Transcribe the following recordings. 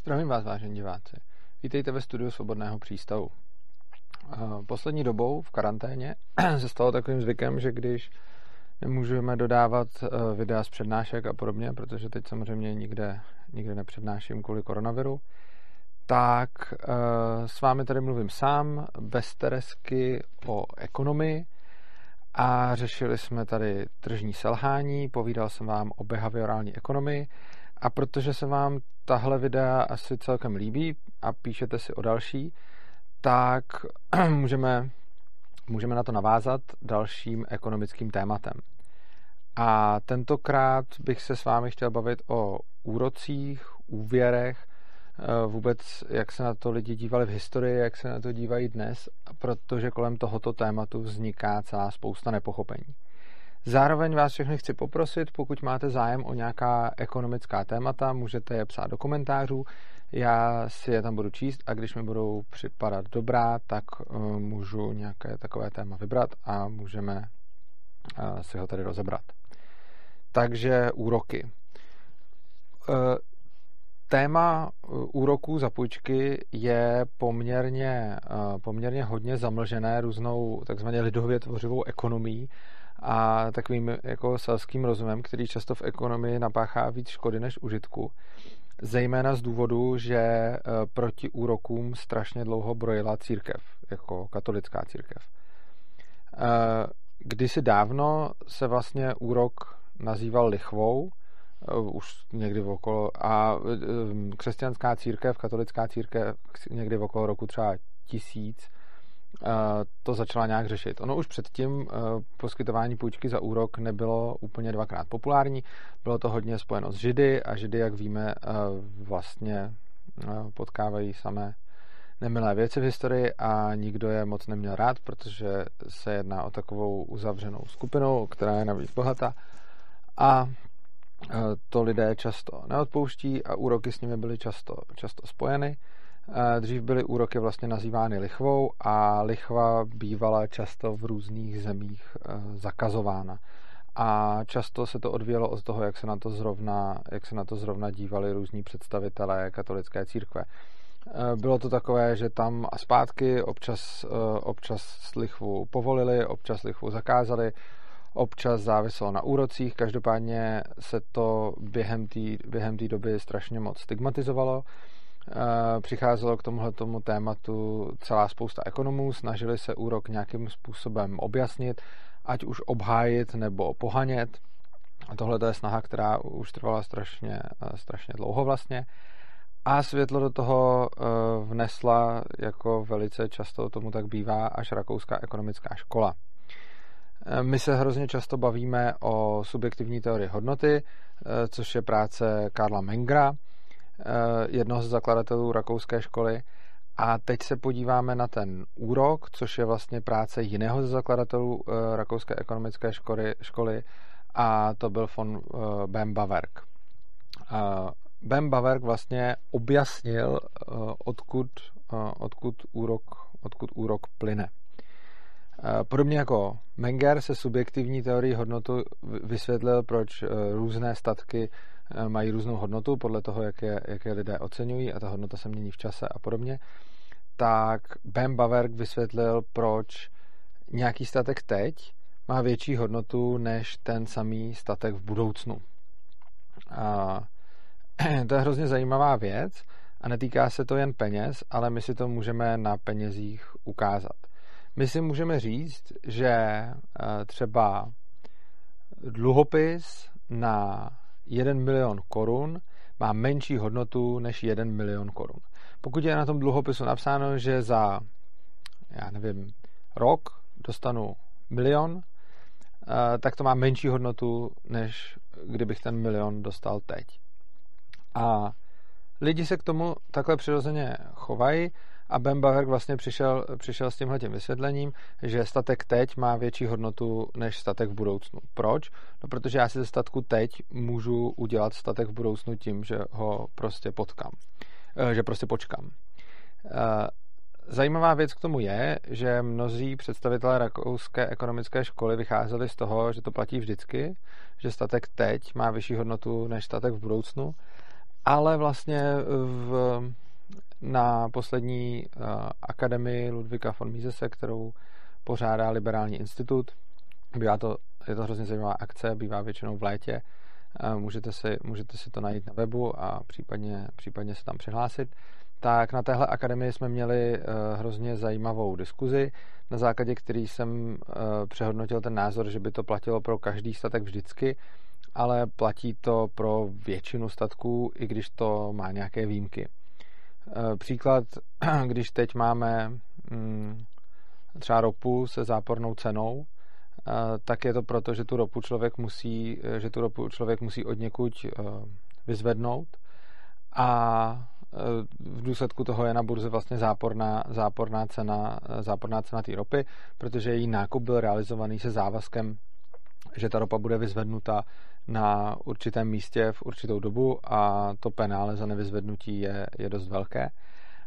Zdravím vás, vážení diváci. Vítejte ve studiu Svobodného přístavu. Poslední dobou v karanténě se stalo takovým zvykem, že když nemůžeme dodávat eh, videa z přednášek a podobně, protože teď samozřejmě nikde, nikde nepřednáším kvůli koronaviru, tak eh, s vámi tady mluvím sám, bez Teresky o ekonomii a řešili jsme tady tržní selhání, povídal jsem vám o behaviorální ekonomii a protože se vám tahle videa asi celkem líbí a píšete si o další, tak můžeme, můžeme na to navázat dalším ekonomickým tématem. A tentokrát bych se s vámi chtěl bavit o úrocích, úvěrech, eh, vůbec jak se na to lidi dívali v historii, jak se na to dívají dnes, protože kolem tohoto tématu vzniká celá spousta nepochopení. Zároveň vás všechny chci poprosit, pokud máte zájem o nějaká ekonomická témata, můžete je psát do komentářů, já si je tam budu číst a když mi budou připadat dobrá, tak uh, můžu nějaké takové téma vybrat a můžeme uh, si ho tady rozebrat. Takže úroky. Uh, téma úroků za půjčky je poměrně, poměrně hodně zamlžené různou takzvaně lidově tvořivou ekonomií a takovým jako selským rozumem, který často v ekonomii napáchá víc škody než užitku. Zejména z důvodu, že e, proti úrokům strašně dlouho brojila církev, jako katolická církev. E, kdysi dávno se vlastně úrok nazýval lichvou, e, už někdy okolo, a křesťanská církev, katolická církev někdy okolo roku třeba tisíc, to začala nějak řešit. Ono už předtím poskytování půjčky za úrok nebylo úplně dvakrát populární. Bylo to hodně spojeno s Židy a Židy, jak víme, vlastně potkávají samé nemilé věci v historii a nikdo je moc neměl rád, protože se jedná o takovou uzavřenou skupinu, která je navíc bohatá a to lidé často neodpouští a úroky s nimi byly často, často spojeny. Dřív byly úroky vlastně nazývány lichvou a lichva bývala často v různých zemích e, zakazována. A často se to odvíjelo od toho, jak se na to zrovna, jak se na to zrovna dívali různí představitelé katolické církve. E, bylo to takové, že tam a zpátky občas, občas lichvu povolili, občas lichvu zakázali, občas záviselo na úrocích, každopádně se to během té během doby strašně moc stigmatizovalo přicházelo k tomuhle tomu tématu celá spousta ekonomů, snažili se úrok nějakým způsobem objasnit, ať už obhájit nebo pohanět. A tohle je snaha, která už trvala strašně, strašně dlouho vlastně. A světlo do toho e, vnesla, jako velice často tomu tak bývá, až rakouská ekonomická škola. E, my se hrozně často bavíme o subjektivní teorii hodnoty, e, což je práce Karla Mengra, Eh, jednoho z zakladatelů rakouské školy. A teď se podíváme na ten úrok, což je vlastně práce jiného ze zakladatelů eh, rakouské ekonomické školy, školy a to byl von eh, Bem Bawerk. Bem Bawerk vlastně objasnil, odkud, odkud, úrok, odkud úrok plyne. Podobně jako Menger se subjektivní teorií hodnotu vysvětlil, proč různé statky Eh, mají různou hodnotu podle toho, jak je, jak je lidé oceňují a ta hodnota se mění v čase a podobně, tak Ben Bawerk vysvětlil, proč nějaký statek teď má větší hodnotu než ten samý statek v budoucnu. A to je hrozně zajímavá věc a netýká se to jen peněz, ale my si to můžeme na penězích ukázat. My si můžeme říct, že eh, třeba dluhopis na 1 milion korun má menší hodnotu než 1 milion korun. Pokud je na tom dluhopisu napsáno, že za, já nevím, rok dostanu milion, eh, tak to má menší hodnotu, než kdybych ten milion dostal teď. A lidi se k tomu takhle přirozeně chovají a Ben Bawerk vlastně přišel, přišel s tímhle tím vysvětlením, že statek teď má větší hodnotu než statek v budoucnu. Proč? No protože já si ze statku teď můžu udělat statek v budoucnu tím, že ho prostě potkám. Eh, že prostě počkám. Eh, zajímavá věc k tomu je, že mnozí představitelé rakouské ekonomické školy vycházeli z toho, že to platí vždycky, že statek teď má vyšší hodnotu než statek v budoucnu ale vlastně v, na poslední uh, akademii Ludvika von Misese, kterou pořádá Liberální institut, bývá to, je to hrozně zajímavá akce, bývá většinou v létě, uh, můžete si, můžete si to najít na webu a případně, případně se tam přihlásit, tak na téhle akademii jsme měli uh, hrozně zajímavou diskuzi, na základě který jsem přehodnotil ten názor, že by to platilo pro každý statek vždycky, ale platí to pro většinu statků, i když to má nějaké výjimky. Uh, příklad, když teď máme um, třeba ropu se zápornou cenou, tak je to proto, že tu ropu člověk musí, že tu ropu člověk musí od někud vyzvednout. A v důsledku toho je na burze vlastně záporná, záporná cena, záporná cena té ropy, protože její nákup byl realizovaný se závazkem, že ta ropa bude vyzvednuta na určitém místě v určitou dobu a to penále za nevyzvednutí je, je dost velké.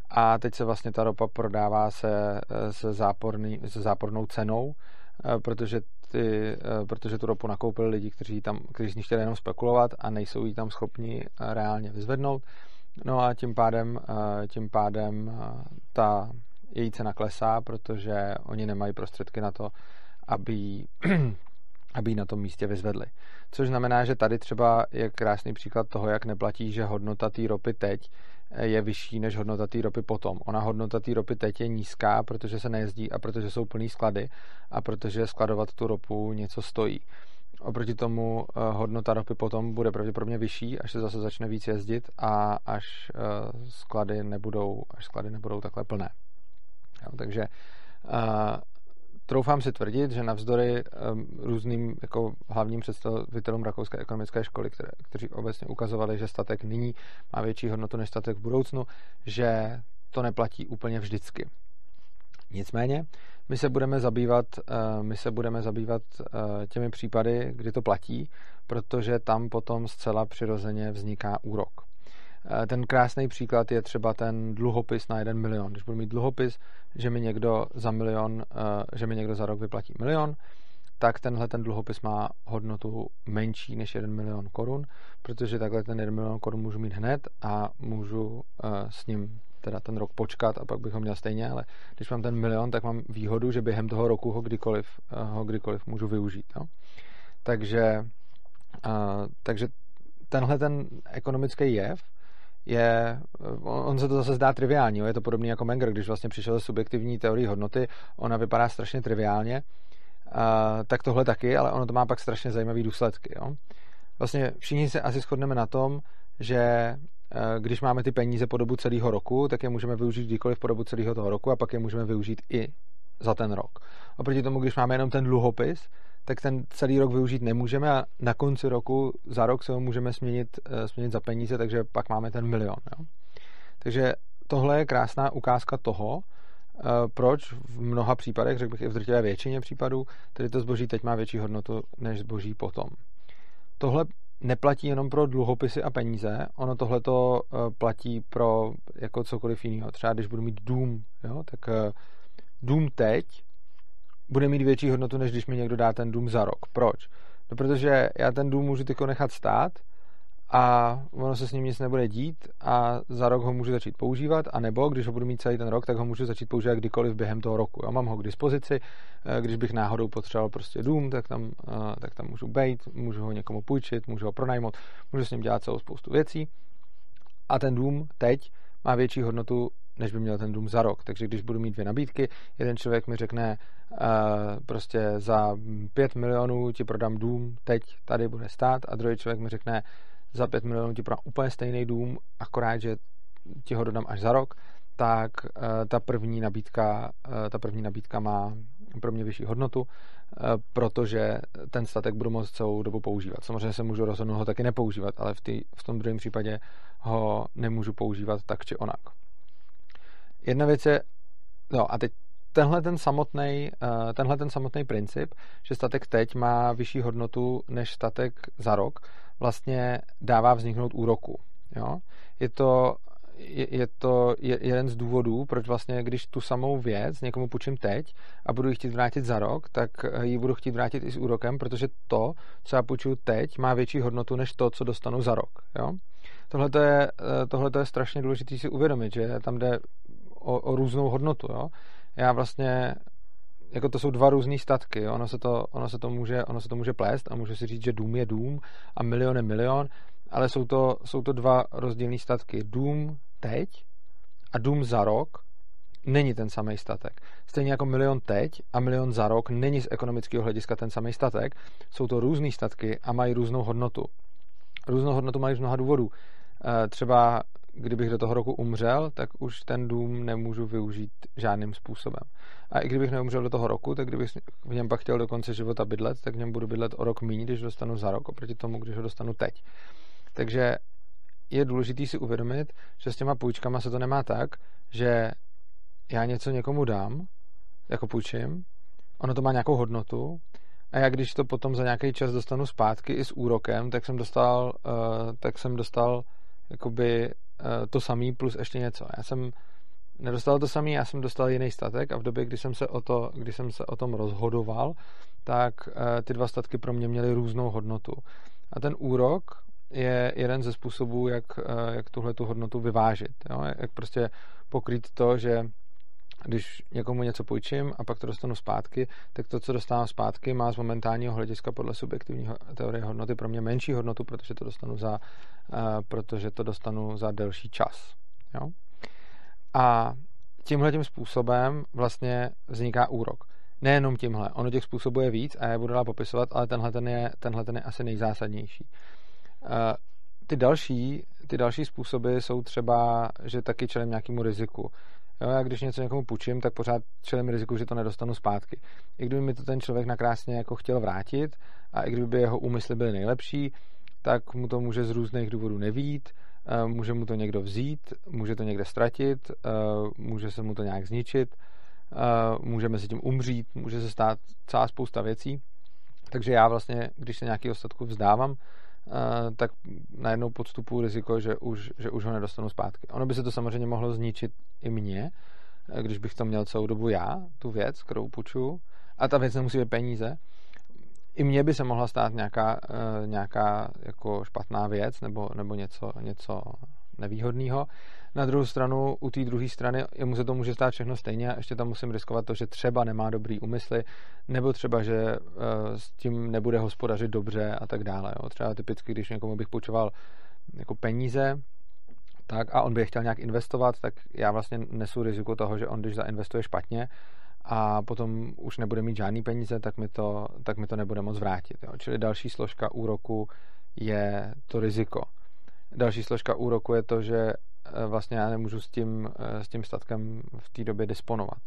A teď se vlastně ta ropa prodává se, se, záporný, se zápornou cenou, protože, ty, protože tu ropu nakoupili lidi, kteří, tam, kteří z ní chtěli jenom spekulovat a nejsou ji tam schopni reálně vyzvednout No a tím pádem, eh, tím pádem eh, ta její cena klesá, protože oni nemají prostředky na to, aby, aby ji na tom místě vyzvedli. Což znamená, že tady třeba je krásný příklad toho, jak neplatí, že hodnota té ropy teď eh, je vyšší než hodnota té ropy potom. Ona hodnota té ropy teď je nízká, protože se nejezdí a protože jsou plný sklady a protože skladovat tu ropu něco stojí. Oproti tomu eh, hodnota ropy potom bude pravděpodobně vyšší, až se zase začne víc jezdit a až eh, sklady nebudou, až sklady nebudou takhle plné. Jo, takže troufám si tvrdit, že navzdory um, různým jako hlavním představitelům rakouské ekonomické školy, které, kteří obecně ukazovali, že statek nyní má větší hodnotu než statek v budoucnu, že to neplatí úplně vždycky. Nicméně, my se budeme zabývat, eh, my se budeme zabývat eh, těmi případy, kdy to platí, protože tam potom zcela přirozeně vzniká úrok. Eh, ten krásný příklad je třeba ten dluhopis na jeden milion. Když budu mít dluhopis, že mi někdo za milion, že mi někdo za rok vyplatí milion, tak tenhle ten dluhopis má hodnotu menší než 1 milion korun, protože takhle ten 1 milion korun můžu mít hned a můžu s ním teda ten rok počkat a pak bych ho měl stejně, ale když mám ten milion, tak mám výhodu, že během toho roku ho kdykoliv, eh, ho kdykoliv můžu využít. Jo? Takže, takže tenhle ten ekonomický jev je, on se to zase zdá triviální, je to podobný jako Menger, když vlastně přišel subjektivní teorie hodnoty, ona vypadá strašně triviálně, uh, tak tohle taky, ale ono to má pak strašně zajímavé důsledky. Jo? Vlastně všichni se asi shodneme na tom, že Eh, když máme ty peníze po dobu celého roku, tak je můžeme využít kdykoliv po dobu celého toho roku a pak je můžeme využít i za ten rok. Oproti tomu, když máme jenom ten dluhopis, tak ten celý rok využít nemůžeme a na konci roku za rok se ho můžeme směnit, eh, směnit za peníze, takže pak máme ten milion. Jo? Takže tohle je krásná ukázka toho, eh, proč v mnoha případech, řekl bych i v drtivé většině případů, tedy to zboží teď má větší hodnotu než zboží potom. Tohle neplatí jenom pro dluhopisy a peníze, ono tohle to eh, platí pro jako cokoliv jiného. Třeba když budu mít dům, jo, tak dům teď bude mít větší hodnotu, než když mi někdo dá ten dům za rok. Proč? No, protože já ten dům můžu tyko nechat stát a ono se s ním nic nebude dít a za rok ho můžu začít používat, a nebo když ho budu mít celý ten rok, tak ho můžu začít používat kdykoliv během toho roku. Já mám ho k dispozici, eh, když bych náhodou potřeboval prostě dům, tak tam, eh, tak tam můžu být, můžu ho někomu půjčit, můžu ho pronajmout, můžu s ním dělat celou spoustu věcí. A ten dům teď má větší hodnotu, než by měl ten dům za rok. Takže když budu mít dvě nabídky, jeden člověk mi řekne, uh, prostě za 5 milionů ti prodám dům, teď tady bude stát, a druhý člověk mi řekne, za 5 milionů ti prodám úplně stejný dům, akorát, že ti ho dodám až za rok, tak uh, ta první nabídka, uh, ta první nabídka má pro mě vyšší hodnotu, protože ten statek budu moct celou dobu používat. Samozřejmě se můžu rozhodnout ho taky nepoužívat, ale v, tý, v tom druhém případě ho nemůžu používat tak či onak. Jedna věc je, no a teď tenhle ten samotný, tenhle ten samotný princip, že statek teď má vyšší hodnotu než statek za rok, vlastně dává vzniknout úroku. Jo? Je to je, je to jeden z důvodů, proč vlastně, když tu samou věc někomu půjčím teď a budu ji chtít vrátit za rok, tak ji budu chtít vrátit i s úrokem, protože to, co já půjčuju teď, má větší hodnotu než to, co dostanu za rok. Jo? tohle je, tohleto je strašně důležité si uvědomit, že tam jde o, o různou hodnotu. Jo? Já vlastně jako to jsou dva různé statky. Ono se to, ono, se to může, ono se to může plést a může si říct, že dům je dům a milion je milion, ale jsou to, jsou to dva rozdílné statky. Dům teď a dům za rok není ten samý statek. Stejně jako milion teď a milion za rok není z ekonomického hlediska ten samý statek. Jsou to různé statky a mají různou hodnotu. Různou hodnotu mají z mnoha důvodů. Eh, třeba kdybych do toho roku umřel, tak už ten dům nemůžu využít žádným způsobem. A i kdybych neumřel do toho roku, tak kdybych v něm pak chtěl do konce života bydlet, tak v něm budu bydlet o rok méně, když dostanu za rok, oproti tomu, když ho dostanu teď. Takže je důležité si uvědomit, že s těma půjčkama se to nemá tak, že já něco někomu dám, jako půjčím, ono to má nějakou hodnotu a já když to potom za nějaký čas dostanu zpátky i s úrokem, tak jsem dostal, uh, tak jsem dostal jakoby uh, to samý plus ještě něco. Já jsem nedostal to samý, já jsem dostal jiný statek a v době, kdy jsem se o, to, kdy jsem se o tom rozhodoval, tak uh, ty dva statky pro mě měly různou hodnotu. A ten úrok je jeden ze způsobů, jak, jak tuhle tu hodnotu vyvážit. Jo? Jak prostě pokrýt to, že když někomu něco půjčím a pak to dostanu zpátky, tak to, co dostávám zpátky, má z momentálního hlediska podle subjektivního teorie hodnoty pro mě menší hodnotu, protože to dostanu za, uh, protože to dostanu za delší čas. Jo? A tímhle tím způsobem vlastně vzniká úrok. Nejenom tímhle, ono těch způsobů je víc a já budu dál popisovat, ale tenhle ten je, tenhle ten je asi nejzásadnější. Uh, ty další, ty další způsoby jsou třeba, že taky čelím nějakému riziku. Jo, já když něco někomu půjčím, tak pořád čelím riziku, že to nedostanu zpátky. I kdyby mi to ten člověk nakrásně jako chtěl vrátit a i kdyby jeho úmysly byly nejlepší, tak mu to může z různých důvodů nevít, eh, může mu to někdo vzít, může to někde ztratit, eh, může se mu to nějak zničit, eh, může se tím umřít, může se stát celá spousta věcí. Takže já vlastně, když se nějaký ostatku vzdávám, tak najednou podstupuji riziko, že už, že už ho nedostanu zpátky. Ono by se to samozřejmě mohlo zničit i mě, když bych to měl celou dobu já, tu věc, kterou půjču, a ta věc nemusí být peníze. I mně by se mohla stát nějaká, nějaká jako špatná věc nebo, nebo něco, něco nevýhodného. Na druhou stranu, u té druhé strany, jemu se to může stát všechno stejně a ještě tam musím riskovat to, že třeba nemá dobrý úmysly, nebo třeba, že uh, s tím nebude hospodařit dobře a tak dále. Jo. Třeba typicky, když někomu bych půjčoval jako peníze, tak a on by je chtěl nějak investovat, tak já vlastně nesu riziko toho, že on, když zainvestuje špatně a potom už nebude mít žádný peníze, tak mi to, tak mi to nebude moc vrátit. Jo. Čili další složka úroku je to riziko. Další složka úroku je to, že eh, vlastně já nemůžu s tím, eh, s tím statkem v té době disponovat.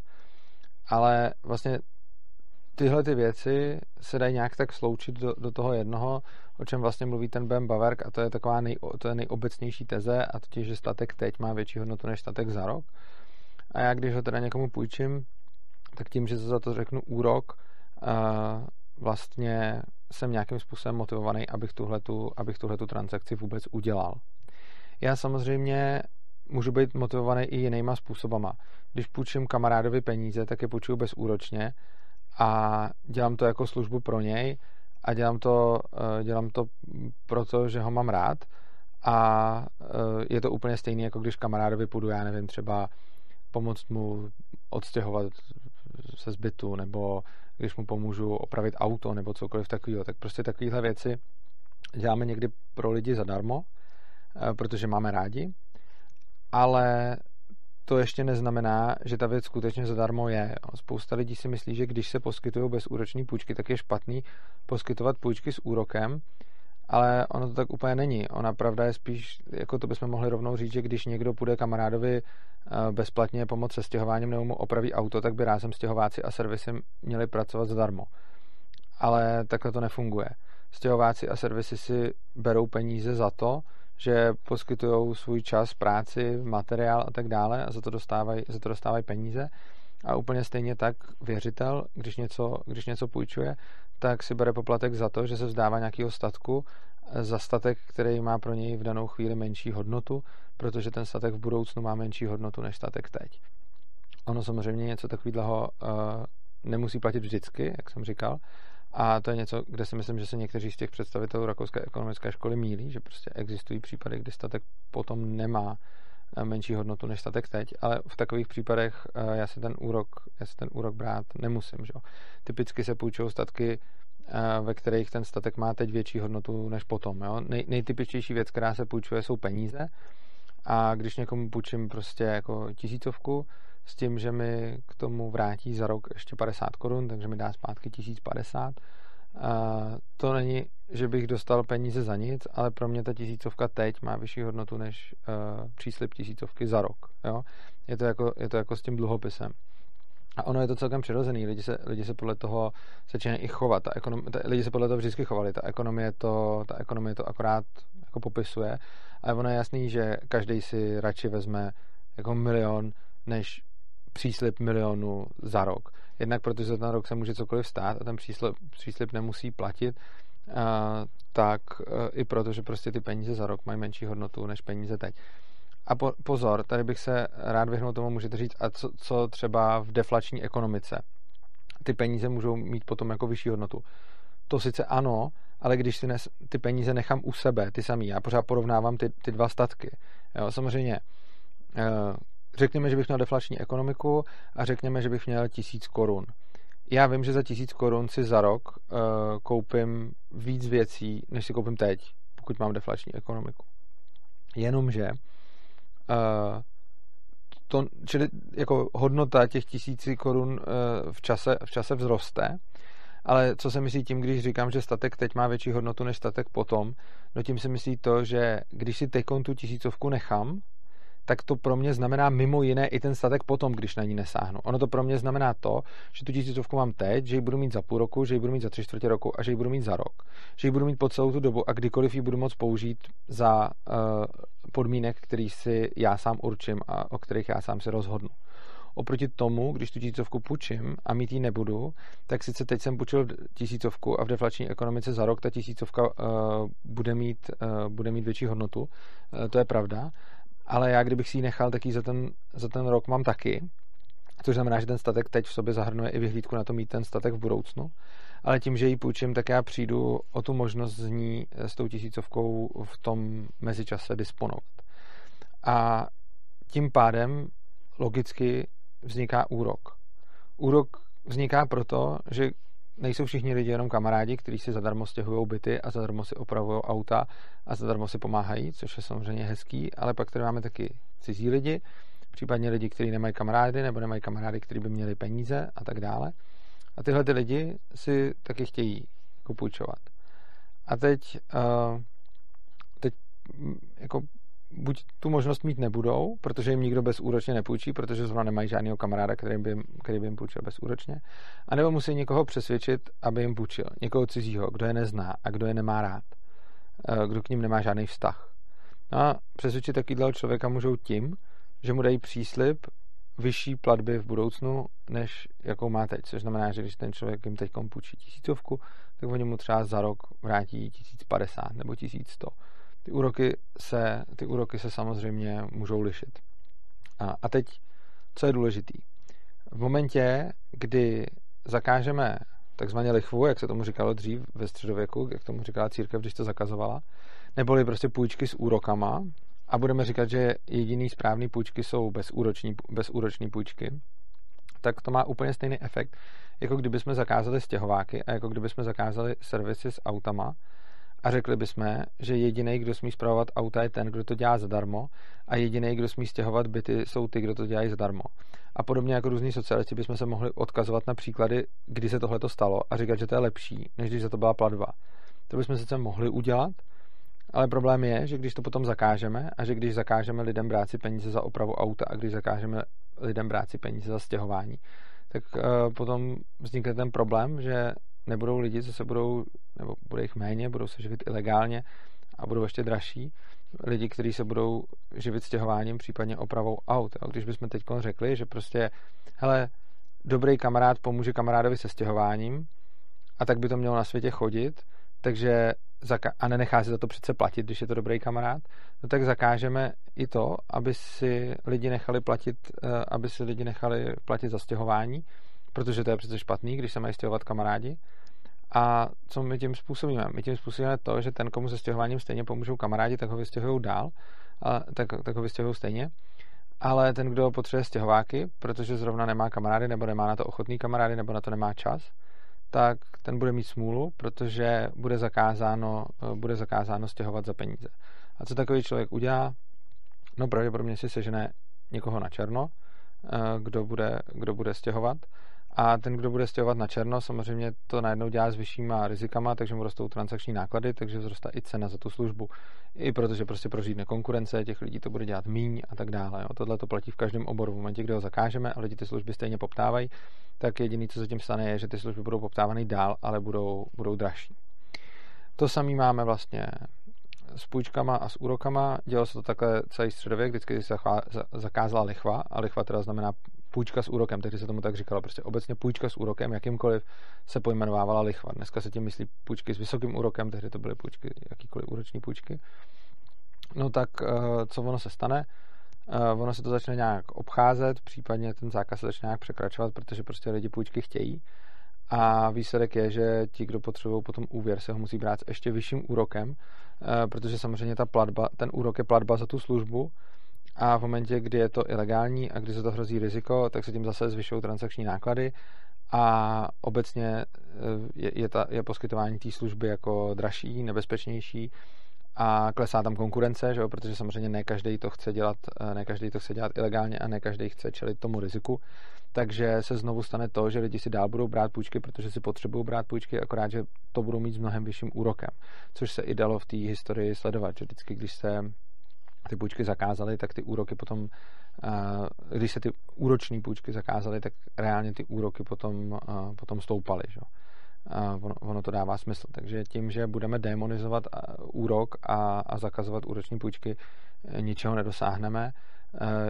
Ale vlastně tyhle ty věci se dají nějak tak sloučit do, do toho jednoho, o čem vlastně mluví ten Ben Baverk a to je taková nej, to je nejobecnější teze a totiž, že statek teď má větší hodnotu než statek za rok. A já když ho teda někomu půjčím, tak tím, že za to řeknu úrok, uh, vlastně jsem nějakým způsobem motivovaný, abych tuhletu, abych tuhletu transakci vůbec udělal. Já samozřejmě můžu být motivovaný i jinýma způsobama. Když půjčím kamarádovi peníze, tak je půjčuju bezúročně a dělám to jako službu pro něj a dělám to, eh, dělám to proto, že ho mám rád a eh, je to úplně stejné, jako když kamarádovi půjdu, já nevím, třeba pomoct mu odstěhovat se zbytu nebo když mu pomůžu opravit auto nebo cokoliv takového. Tak prostě takovéhle věci děláme někdy pro lidi zadarmo, protože máme rádi, ale to ještě neznamená, že ta věc skutečně zadarmo je. Spousta lidí si myslí, že když se poskytují bezúroční půjčky, tak je špatný poskytovat půjčky s úrokem, ale ono to tak úplně není. Ona pravda je spíš, jako to bychom mohli rovnou říct, že když někdo půjde kamarádovi eh, bezplatně pomoct se stěhováním nebo mu opraví auto, tak by rázem stěhováci a servisy měli pracovat zadarmo. Ale takhle to nefunguje. Stěhováci a servisy si berou peníze za to, že poskytují svůj čas, práci, materiál a tak dále a za to dostávají, za to dostávají peníze. A úplně stejně tak věřitel, když něco, když něco půjčuje, tak si bere poplatek za to, že se vzdává nějakého statku za statek, který má pro něj v danou chvíli menší hodnotu, protože ten statek v budoucnu má menší hodnotu než statek teď. Ono samozřejmě něco takového uh, nemusí platit vždycky, jak jsem říkal, A to je něco, kde si myslím, že se někteří z těch představitelů rakouské ekonomické školy mílí, že prostě existují případy, kdy statek potom nemá eh, menší hodnotu než statek teď, ale v takových případech eh, já si ten úrok, já si ten úrok brát nemusím. Že? Typicky se půjčují statky, eh, ve kterých ten statek má teď větší hodnotu než potom. Jo? Nej, nejtypičtější věc, která se půjčuje, jsou peníze. A když někomu půjčím prostě jako tisícovku, s tím, že mi k tomu vrátí za rok ještě 50 korun, takže mi dá zpátky 1050. A to není, že bych dostal peníze za nic, ale pro mě ta tisícovka teď má vyšší hodnotu než uh, příslip tisícovky za rok. Jo? Je, to jako, je to jako s tím dluhopisem. A ono je to celkem přirozený, lidi se, lidi se podle toho začínají i chovat. Ta ekonom, ta, lidi se podle toho vždycky chovali, ta ekonomie to, ta ekonomie to akorát jako popisuje. Ale ono je jasný, že každý si radši vezme jako milion, než příslip milionu za rok. Jednak protože za ten rok se může cokoliv stát a ten příslip, příslip nemusí platit, a, tak a, e, i proto, že prostě ty peníze za rok mají menší hodnotu než peníze teď. A po, pozor, tady bych se rád vyhnul tomu, můžete říct, a co, co třeba v deflační ekonomice. Ty peníze můžou mít potom jako vyšší hodnotu. To sice ano, ale když si nes, ty peníze nechám u sebe, ty samý, já pořád porovnávám ty, ty dva statky. Jo, samozřejmě, e, řekněme, že bych měl deflační ekonomiku a řekněme, že bych měl tisíc korun. Já vím, že za tisíc korun si za rok uh, koupím víc věcí, než si koupím teď, pokud mám deflační ekonomiku. Jenomže to, čili jako hodnota těch tisíci korun uh, v, čase, v čase vzroste, ale co se myslí tím, když říkám, že statek teď má větší hodnotu než statek potom, no tím se myslí to, že když si teď tu tisícovku nechám, tak to pro mě znamená mimo jiné i ten statek potom, když na ní nesáhnu. Ono to pro mě znamená to, že tu tisícovku mám teď, že ji budu mít za půl roku, že ji budu mít za tři čtvrtě roku a že ji budu mít za rok. Že ji budu mít po celou tu dobu a kdykoliv ji budu moct použít za uh, podmínek, který si já sám určím a o kterých já sám si rozhodnu. Oproti tomu, když tu tisícovku půjčím a mít ji nebudu, tak sice teď jsem půjčil tisícovku a v deflační ekonomice za rok ta tisícovka uh, bude, mít, uh, bude mít větší hodnotu. Uh, to je pravda ale já kdybych si ji nechal, tak ji za ten, za ten rok mám taky, což znamená, že ten statek teď v sobě zahrnuje i vyhlídku na to mít ten statek v budoucnu, ale tím, že ji půjčím, tak já přijdu o tu možnost z ní s tou tisícovkou v tom mezičase disponovat. A tím pádem logicky vzniká úrok. Úrok vzniká proto, že nejsou všichni lidi jenom kamarádi, kteří si zadarmo stěhují byty a zadarmo si opravují auta a zadarmo si pomáhají, což je samozřejmě hezký, ale pak tady máme taky cizí lidi, případně lidi, kteří nemají kamarády nebo nemají kamarády, kteří by měli peníze a tak dále. A tyhle ty lidi si taky chtějí kupůjčovat. A teď, uh, teď jako buď tu možnost mít nebudou, protože jim nikdo bezúročně nepůjčí, protože zrovna nemají žádného kamaráda, který by, jim, který by jim půjčil bezúročně, anebo musí někoho přesvědčit, aby jim půjčil. Někoho cizího, kdo je nezná a kdo je nemá rád, eh, kdo k ním nemá žádný vztah. No a přesvědčit takového člověka můžou tím, že mu dají příslip vyšší platby v budoucnu, než jakou má teď. Což znamená, že když ten člověk jim teď půjčí tisícovku, tak oni mu třeba za rok vrátí 1050 nebo 1100 ty úroky se, ty úroky se samozřejmě můžou lišit. A, a teď, co je důležitý? V momentě, kdy zakážeme takzvaně lichvu, jak se tomu říkalo dřív ve středověku, jak tomu říkala církev, když to zakazovala, neboli prostě půjčky s úrokama a budeme říkat, že jediný správný půjčky jsou bezúroční, bezúroční půjčky, tak to má úplně stejný efekt, jako kdyby jsme zakázali stěhováky a jako kdyby jsme zakázali servisy s autama, a řekli bychom, že jediný, kdo smí zpravovat auta, je ten, kdo to dělá zadarmo a jediný, kdo smí stěhovat byty, jsou ty, kdo to dělají zadarmo. A podobně jako různí socialisti bychom se mohli odkazovat na příklady, kdy se tohle stalo a říkat, že to je lepší, než když za to byla platba. To bychom sice mohli udělat, ale problém je, že když to potom zakážeme a že když zakážeme lidem brát si peníze za opravu auta a když zakážeme lidem brát si peníze za stěhování, tak uh, potom vznikne ten problém, že nebudou lidi, co se budou, nebo bude jich méně, budou se živit ilegálně a budou ještě dražší. Lidi, kteří se budou živit stěhováním, případně opravou aut. A když bychom teď řekli, že prostě, hele, dobrý kamarád pomůže kamarádovi se stěhováním a tak by to mělo na světě chodit, takže a nenechá si za to přece platit, když je to dobrý kamarád, no tak zakážeme i to, aby si lidi nechali platit, eh, aby si lidi nechali platit za stěhování, protože to je přece špatný, když se mají stěhovat kamarádi A co my tím způsobíme? My tím způsobíme to, že ten, komu se stěhováním stejně pomůžou kamarádi, tak ho vystěhují dál, a, tak, tak ho vystěhují stejně. Ale ten, kdo potřebuje stěhováky, protože zrovna nemá kamarády, nebo nemá na to ochotný kamarády, nebo na to nemá čas, tak ten bude mít smůlu, protože bude zakázáno, bude zakázáno stěhovat za peníze. A co takový člověk udělá? No pravděpodobně si sežene někoho na černo, eh, kdo bude, kdo bude stěhovat a ten, kdo bude stěhovat na černo, samozřejmě to najednou dělá s vyššíma rizikama, takže mu rostou transakční náklady, takže vzrostá i cena za tu službu. I protože prostě prožítne konkurence, těch lidí to bude dělat míň a tak dále. Jo. Tohle to platí v každém oboru. V momentě, kdy ho zakážeme a lidi ty služby stejně poptávají, tak jediný, co se tím stane, je, že ty služby budou poptávány dál, ale budou, budou dražší. To samý máme vlastně s půjčkama a s úrokama. Dělalo se to takhle celý středověk, vždycky se zakázala lichva a lichva teda znamená půjčka s úrokem, tehdy se tomu tak říkalo, prostě obecně půjčka s úrokem, jakýmkoliv se pojmenovávala lichva. Dneska se tím myslí půjčky s vysokým úrokem, tehdy to byly půjčky, jakýkoliv úroční půjčky. No tak eh, co ono se stane? Eh, ono se to začne nějak obcházet, případně ten zákaz se začne nějak překračovat, protože prostě lidi půjčky chtějí. A výsledek je, že ti, kdo potřebují potom úvěr, se ho musí brát s ještě vyšším úrokem, eh, protože samozřejmě ta platba, ten úrok je platba za tu službu, a v momentě, kdy je to ilegální a kdy se to hrozí riziko, tak se tím zase zvyšují transakční náklady a obecně eh, je, je, ta, je poskytování té služby jako dražší, nebezpečnější a klesá tam konkurence, že jo? protože samozřejmě ne každý to chce dělat, eh, ne každý to chce dělat ilegálně a ne každý chce čelit tomu riziku. Takže se znovu stane to, že lidi si dál budou brát půjčky, protože si potřebují brát půjčky, akorát, že to budou mít s mnohem vyšším úrokem. Což se i dalo v té historii sledovat, že vždycky, když se ty půjčky zakázaly, tak ty úroky potom, když se ty úroční půjčky zakázaly, tak reálně ty úroky potom, potom stoupaly. Že? Ono, ono to dává smysl. Takže tím, že budeme demonizovat úrok a, a zakazovat úroční půjčky, ničeho nedosáhneme,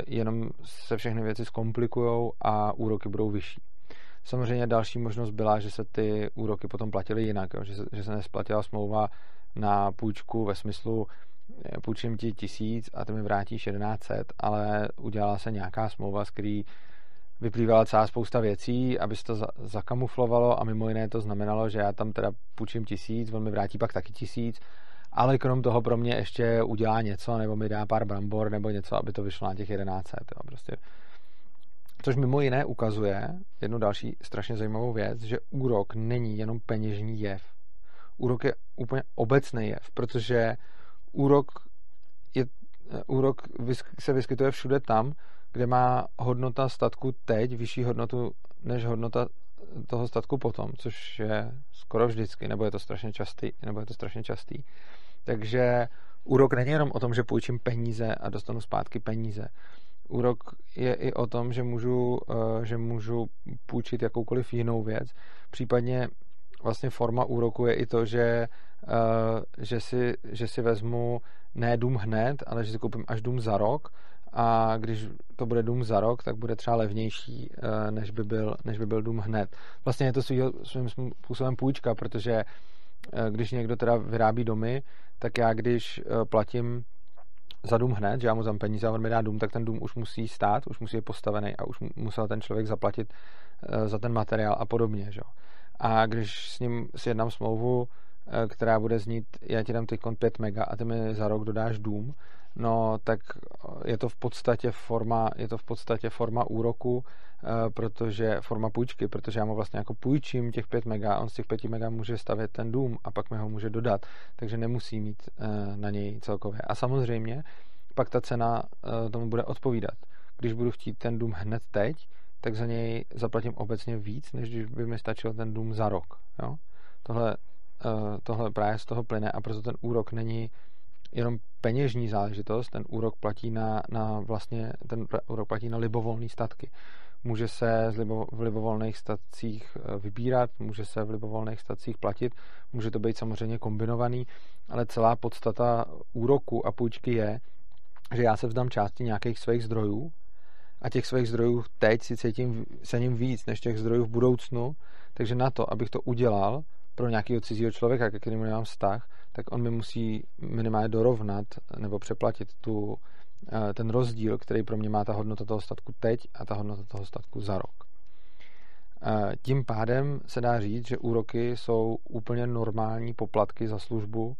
jenom se všechny věci zkomplikují a úroky budou vyšší. Samozřejmě další možnost byla, že se ty úroky potom platily jinak, jo? Že, se, že se nesplatila smlouva na půjčku ve smyslu půjčím ti tisíc a ty mi vrátíš 1100, ale udělala se nějaká smlouva, z který vyplývala celá spousta věcí, aby se to zakamuflovalo a mimo jiné to znamenalo, že já tam teda půjčím tisíc, on mi vrátí pak taky tisíc, ale krom toho pro mě ještě udělá něco, nebo mi dá pár brambor, nebo něco, aby to vyšlo na těch 1100. Jo, prostě. Což mimo jiné ukazuje jednu další strašně zajímavou věc, že úrok není jenom peněžní jev. Úrok je úplně obecný jev, protože úrok, je, úrok se vyskytuje všude tam, kde má hodnota statku teď vyšší hodnotu než hodnota toho statku potom, což je skoro vždycky, nebo je to strašně častý, nebo je to strašně častý. Takže úrok není jenom o tom, že půjčím peníze a dostanu zpátky peníze. Úrok je i o tom, že můžu, eh, že můžu půjčit jakoukoliv jinou věc. Případně vlastně forma úroku je i to, že Eh, že si, že si vezmu ne dům hned, ale že si koupím až dům za rok a když to bude dům za rok, tak bude třeba levnější, eh, než by byl, než by byl dům hned. Vlastně je to svým, svým způsobem půjčka, protože eh, když někdo teda vyrábí domy, tak já když platím za dům hned, že já mu dám peníze a on mi dá dům, tak ten dům už musí stát, už musí být postavený a už musel ten člověk zaplatit za ten materiál a podobně. Že? A když s ním si jednám smlouvu Eh, která bude znít, já ti dám teď 5 mega a ty mi za rok dodáš dům, no tak eh, je to v podstatě forma, je to v podstatě forma úroku, eh, protože forma půjčky, protože já mu vlastně jako půjčím těch 5 mega, on z těch 5 mega může stavět ten dům a pak mi ho může dodat, takže nemusí mít na něj celkově. A samozřejmě pak ta cena tomu bude odpovídat. Když budu chtít ten dům hned teď, tak za něj zaplatím obecně víc, než když by mi stačil ten dům za rok. Jo? Tohle Eh, tohle právě z toho plyne a proto ten úrok není jenom peněžní záležitost, ten úrok platí na, na vlastně, ten úrok platí na libovolné statky. Může se v libovolných statcích eh, vybírat, může se v libovolných statcích platit, může to být samozřejmě kombinovaný, ale celá podstata úroku a půjčky je, že já se vzdám části nějakých svých zdrojů a těch svých zdrojů teď si cítím, cením víc než těch zdrojů v budoucnu, takže na to, abych to udělal, pro nějakého cizího člověka, ke kterému nemám vztah, tak on mi musí minimálně dorovnat nebo přeplatit tu, eh, ten rozdíl, který pro mě má ta hodnota toho statku teď a ta hodnota toho statku za rok. Tím pádem se dá říct, že úroky jsou úplně normální poplatky za službu,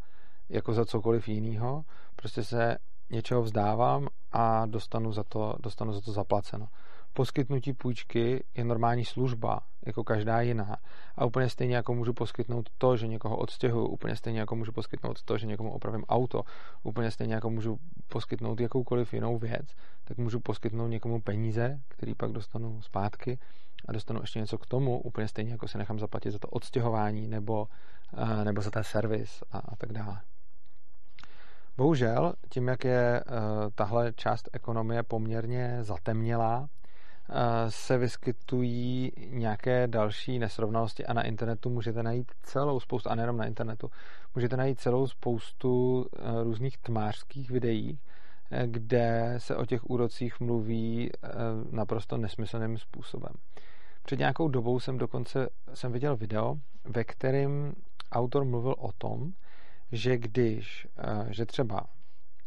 jako za cokoliv jiného. Prostě se něčeho vzdávám a dostanu za to, dostanu za to zaplaceno. Poskytnutí půjčky je normální služba, jako každá jiná. A úplně stejně jako můžu poskytnout to, že někoho odstěhuju, úplně stejně jako můžu poskytnout to, že někomu opravím auto, úplně stejně jako můžu poskytnout jakoukoliv jinou věc, tak můžu poskytnout někomu peníze, který pak dostanu zpátky a dostanu ještě něco k tomu, úplně stejně jako se nechám zaplatit za to odstěhování nebo, eh, nebo za ten servis a, a tak dále. Bohužel, tím, jak je uh, tahle část ekonomie poměrně zatemnělá, se vyskytují nějaké další nesrovnalosti a na internetu můžete najít celou spoustu, a nejenom na internetu, můžete najít celou spoustu uh, různých tmářských videí, kde se o těch úrocích mluví naprosto nesmyslným způsobem. Před nějakou dobou jsem dokonce jsem viděl video, ve kterém autor mluvil o tom, že když, eh, že třeba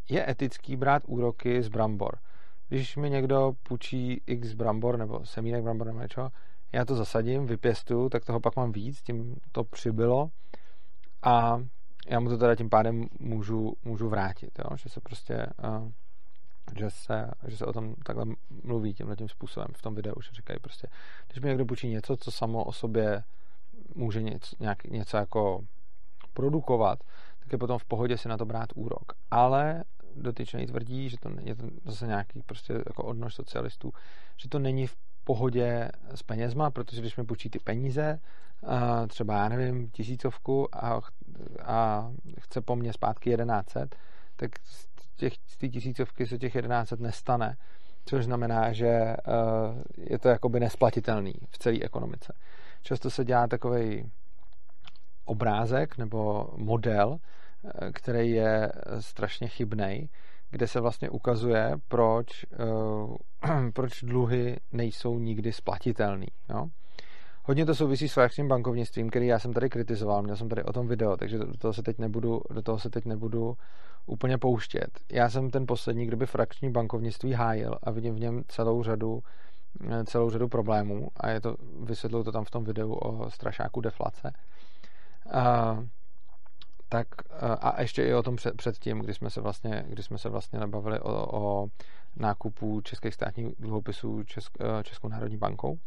je etický brát úroky z brambor. Když mi někdo půjčí x brambor nebo semínek brambor nebo něco, já to zasadím, vypěstuju, tak toho pak mám víc, tím to přibylo a já mu to teda tím pádem můžu, můžu vrátit, jo? že se prostě uh, že se, že se o tom takhle mluví tímhle tím způsobem v tom videu, že říkají prostě, když mi někdo půjčí něco, co samo o sobě může něco, nějak, něco jako produkovat, tak je potom v pohodě si na to brát úrok. Ale dotyčný tvrdí, že to je to zase nějaký prostě jako odnož socialistů, že to není v pohodě s penězma, protože když mi půjčí ty peníze, třeba já nevím, tisícovku a, a chce po mně zpátky 1100, tak z, těch, z té tisícovky se těch 1100 nestane, což znamená, že je to jakoby nesplatitelný v celé ekonomice. Často se dělá takový obrázek nebo model, který je strašně chybný, kde se vlastně ukazuje, proč, eh, proč dluhy nejsou nikdy splatitelný. Jo? Hodně to souvisí s frakčním bankovnictvím, který já jsem tady kritizoval, měl jsem tady o tom video, takže do toho se teď nebudu, do toho se teď nebudu úplně pouštět. Já jsem ten poslední, kdo by frakční bankovnictví hájil a vidím v něm celou řadu eh, celou řadu problémů a je to, vysvětluju to tam v tom videu o strašáku deflace. A, tak a ještě i o tom před, předtím, kdy jsme se vlastně, kdy jsme se vlastně nabavili o, o nákupu českých státních dluhopisů Česk, e, Českou národní bankou,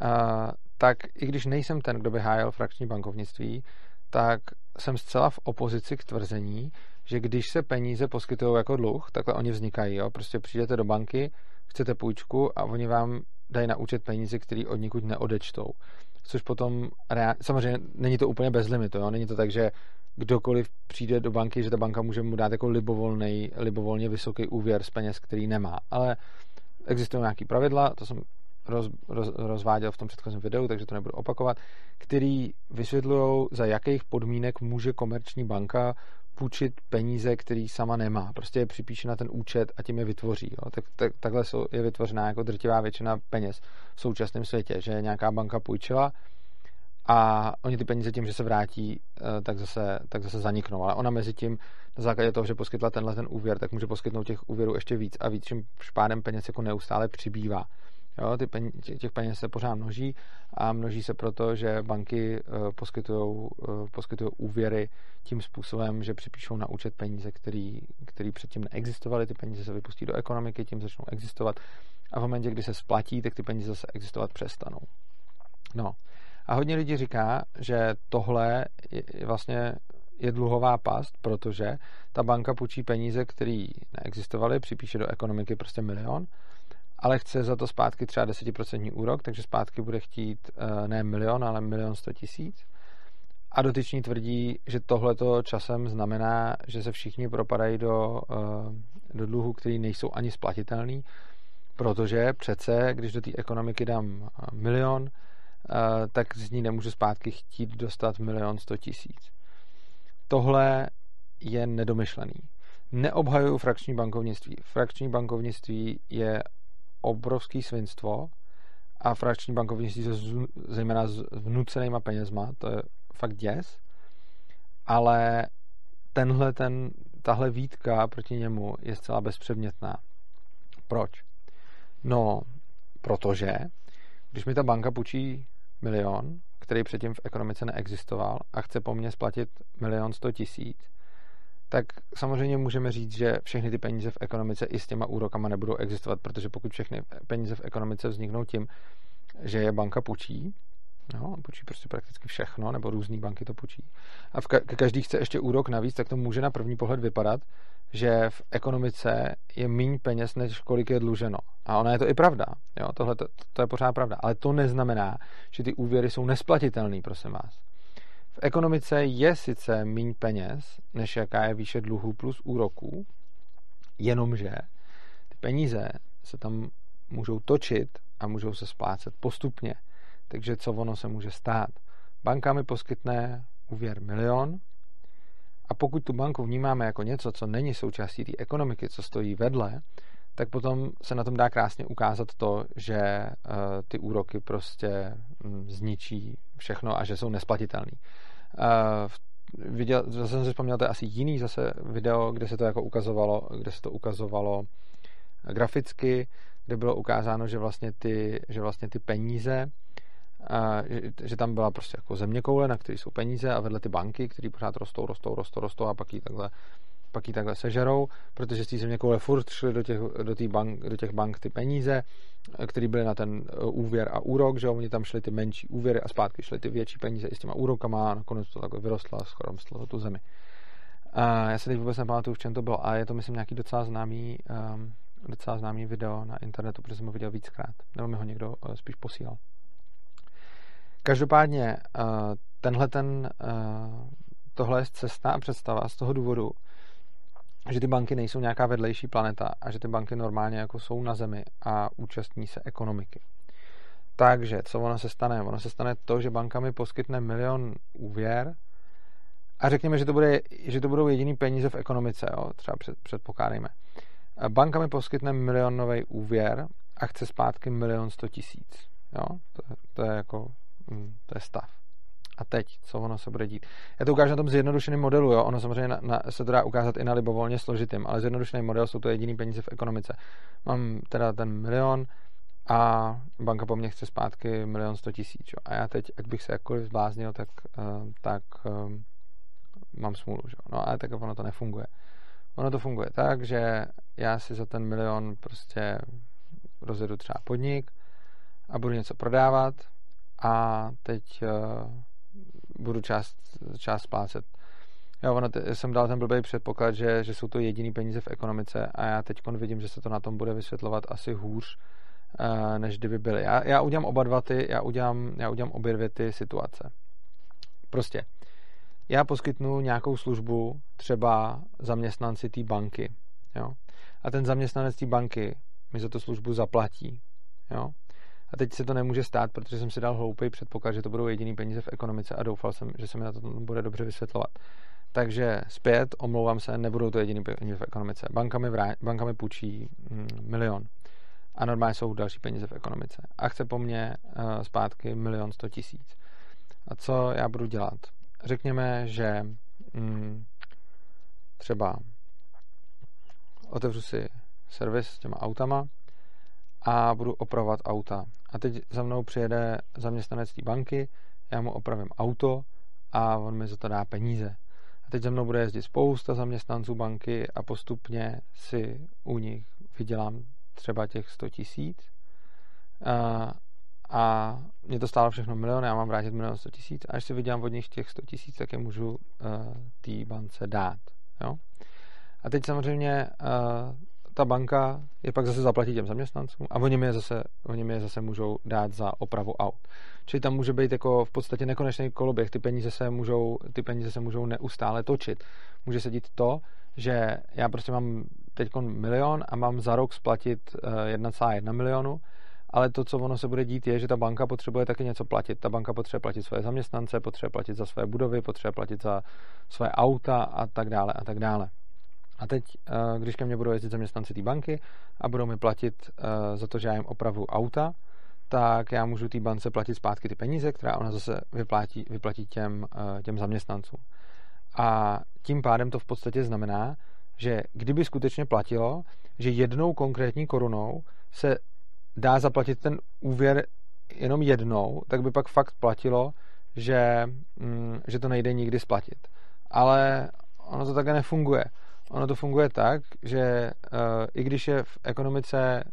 a, tak i když nejsem ten, kdo by hájil frakční bankovnictví, tak jsem zcela v opozici k tvrzení, že když se peníze poskytují jako dluh, takhle oni vznikají. Jo? Prostě přijdete do banky, chcete půjčku a oni vám dají na účet peníze, které od nikud neodečtou což potom samozřejmě není to úplně bez limitu, jo? není to tak, že kdokoliv přijde do banky, že ta banka může mu dát jako libovolný, libovolně vysoký úvěr z peněz, který nemá. Ale existují nějaké pravidla, to jsem roz, roz, rozváděl v tom předchozím videu, takže to nebudu opakovat, který vysvětlují, za jakých podmínek může komerční banka půjčit peníze, který sama nemá. Prostě je připíše na ten účet a tím je vytvoří. Jo. Tak, tak, takhle jsou, je vytvořená jako drtivá většina peněz v současném světě, že nějaká banka půjčila a oni ty peníze tím, že se vrátí, eh, tak zase, tak zase zaniknou. Ale ona mezi tím, na základě toho, že poskytla tenhle ten úvěr, tak může poskytnout těch úvěrů ještě víc a víc, čím špádem peněz jako neustále přibývá. Jo, ty peníze, těch peněz se pořád množí a množí se proto, že banky poskytují uh, poskytují úvěry tím způsobem, že připíšou na účet peníze, který, který předtím neexistovaly, ty peníze se vypustí do ekonomiky, tím začnou existovat a v momentě, kdy se splatí, tak ty peníze zase existovat přestanou. No. A hodně lidí říká, že tohle je vlastně je dluhová past, protože ta banka půjčí peníze, které neexistovaly, připíše do ekonomiky prostě milion ale chce za to zpátky třeba 10% úrok, takže zpátky bude chtít eh, ne milion, ale milion sto tisíc. A dotyční tvrdí, že tohleto časem znamená, že se všichni propadají do, eh, do dluhu, který nejsou ani splatitelný, protože přece, když do té ekonomiky dám eh, milion, tak z ní nemůžu zpátky chtít dostat milion sto tisíc. Tohle je nedomyšlený. Neobhajuju frakční bankovnictví. Frakční bankovnictví je obrovský svinstvo a frakční bankovnictví se zejména s vnucenýma penězma, to je fakt děs, ale tenhle, ten, tahle výtka proti němu je zcela bezpředmětná. Proč? No, protože když mi ta banka půjčí milion, který předtím v ekonomice neexistoval a chce po mně splatit milion sto tisíc, tak samozřejmě můžeme říct, že všechny ty peníze v ekonomice i s těma úrokama nebudou existovat, protože pokud všechny peníze v ekonomice vzniknou tím, že je banka půjčí, No, půjčí prostě prakticky všechno, nebo různé banky to půjčí. A v ka- každý chce ještě úrok navíc, tak to může na první pohled vypadat, že v ekonomice je méně peněz, než kolik je dluženo. A ona je to i pravda. Jo? Tohle to, to je pořád pravda. Ale to neznamená, že ty úvěry jsou nesplatitelné, prosím vás. V ekonomice je sice méně peněz, než jaká je výše dluhů plus úroků, jenomže ty peníze se tam můžou točit a můžou se splácet postupně. Takže co ono se může stát? Banka mi poskytne úvěr milion a pokud tu banku vnímáme jako něco, co není součástí té ekonomiky, co stojí vedle, tak potom se na tom dá krásně ukázat to, že uh, ty úroky prostě um, zničí všechno a že jsou nesplatitelný. Uh, viděl, zase jsem si vzpomněl, to je asi jiný zase video, kde se to jako ukazovalo, kde se to ukazovalo graficky, kde bylo ukázáno, že vlastně ty, že vlastně ty peníze že, tam byla prostě jako země koule, na které jsou peníze a vedle ty banky, které pořád rostou, rostou, rostou, rostou a pak jí takhle, pak jí takhle sežerou, protože z té země koule furt šly do těch, do, bank, do těch bank ty peníze, které byly na ten e, úvěr a úrok, že oni tam šly ty menší úvěry a zpátky šly ty větší peníze i s těma úrokama a nakonec to takhle vyrostlo a schromstlo tu zemi. A já se teď vůbec nepamatuju, v čem to bylo, a je to, myslím, nějaký docela známý, um, docela známý video na internetu, protože jsem ho viděl víckrát, nebo mi ho někdo uh, spíš posílal. Každopádně eh, tenhle ten, eh, tohle je cesta a představa z toho důvodu, že ty banky nejsou nějaká vedlejší planeta a že ty banky normálně jako jsou na zemi a účastní se ekonomiky. Takže, co ono se stane? Ono se stane to, že banka mi poskytne milion úvěr a řekněme, že to, bude, že to budou jediný peníze v ekonomice, jo? třeba před, předpokládejme. Banka mi poskytne milionový úvěr a chce zpátky milion sto tisíc. Jo? To, to je jako Hmm, to je stav. A teď, co ono se bude dít? Já to ukážu na tom zjednodušeném modelu, jo? ono samozřejmě na, na, se to dá ukázat i na libovolně složitým, ale zjednodušený model jsou to jediný peníze v ekonomice. Mám teda ten milion a banka po mně chce zpátky milion sto tisíc. Jo? A já teď, ať bych se jakkoliv zbláznil, tak, uh, tak uh, mám smůlu. Jo? No a tak ono to nefunguje. Ono to funguje tak, že já si za ten milion prostě rozjedu třeba podnik a budu něco prodávat, a teď uh, budu část, část splácet. Jo, ono, t- jsem dal ten blbý předpoklad, že, že jsou to jediný peníze v ekonomice a já teď vidím, že se to na tom bude vysvětlovat asi hůř, uh, než kdyby byly. Já, já udělám oba dva ty, já udělám, já udělám obě dvě ty situace. Prostě, já poskytnu nějakou službu třeba zaměstnanci té banky, jo, a ten zaměstnanec té banky mi za tu službu zaplatí, jo, a teď se to nemůže stát, protože jsem si dal hloupý předpoklad, že to budou jediný peníze v ekonomice a doufal jsem, že se mi na to bude dobře vysvětlovat. Takže zpět, omlouvám se, nebudou to jediný peníze v ekonomice. Banka mi, vrá, banka mi půjčí mm, milion a normálně jsou další peníze v ekonomice. A chce po mně uh, zpátky milion sto tisíc. A co já budu dělat? Řekněme, že mm, třeba otevřu si servis s těma autama a budu opravovat auta. A teď za mnou přijede zaměstnanec té banky, já mu opravím auto a on mi za to dá peníze. A teď za mnou bude jezdit spousta zaměstnanců banky a postupně si u nich vydělám třeba těch 100 tisíc. A, a mě to stálo všechno milion, já mám vrátit milion 100 tisíc a až si vydělám od nich těch 100 tisíc, tak je můžu uh, té bance dát. Jo? A teď samozřejmě uh, ta banka je pak zase zaplatí těm zaměstnancům a oni mi je zase, oni mi je zase můžou dát za opravu aut. Čili tam může být jako v podstatě nekonečný koloběh, ty peníze se můžou, ty peníze se můžou neustále točit. Může se dít to, že já prostě mám teď milion a mám za rok splatit 1,1 eh, milionu, ale to, co ono se bude dít, je, že ta banka potřebuje taky něco platit. Ta banka potřebuje platit svoje zaměstnance, potřebuje platit za své budovy, potřebuje platit za své auta a tak dále a tak dále. A teď, eh, když ke mně budou jezdit zaměstnanci té banky a budou mi platit eh, za to, že já jim opravu auta, tak já můžu té bance platit zpátky ty peníze, která ona zase vyplatí, vyplatí těm, eh, těm zaměstnancům. A tím pádem to v podstatě znamená, že kdyby skutečně platilo, že jednou konkrétní korunou se dá zaplatit ten úvěr jenom jednou, tak by pak fakt platilo, že, mm, že to nejde nikdy splatit. Ale ono to také nefunguje. Ono to funguje tak, že uh, i když je v ekonomice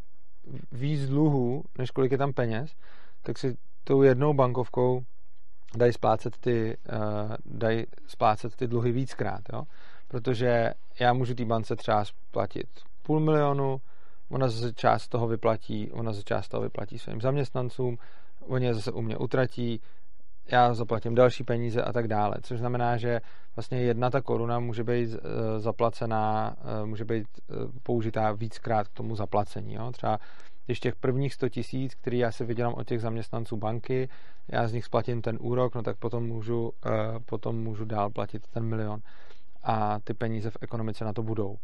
víc dluhů, než kolik je tam peněz, tak si tou jednou bankovkou dají splácet ty, uh, dají splácet ty dluhy víckrát, jo? protože já můžu té bance třeba splatit půl milionu, ona zase část toho vyplatí, ona zase část toho vyplatí svým zaměstnancům, oni je zase u mě utratí, já zaplatím další peníze a tak dále. Což znamená, že vlastně jedna ta koruna může být eh, zaplacená, eh, může být eh, použitá víckrát k tomu zaplacení. Jo? Třeba když těch prvních 100 tisíc, který já si vydělám od těch zaměstnanců banky, já z nich splatím ten úrok, no tak potom můžu, potom můžu dál platit ten milion. A ty peníze v ekonomice na to budou.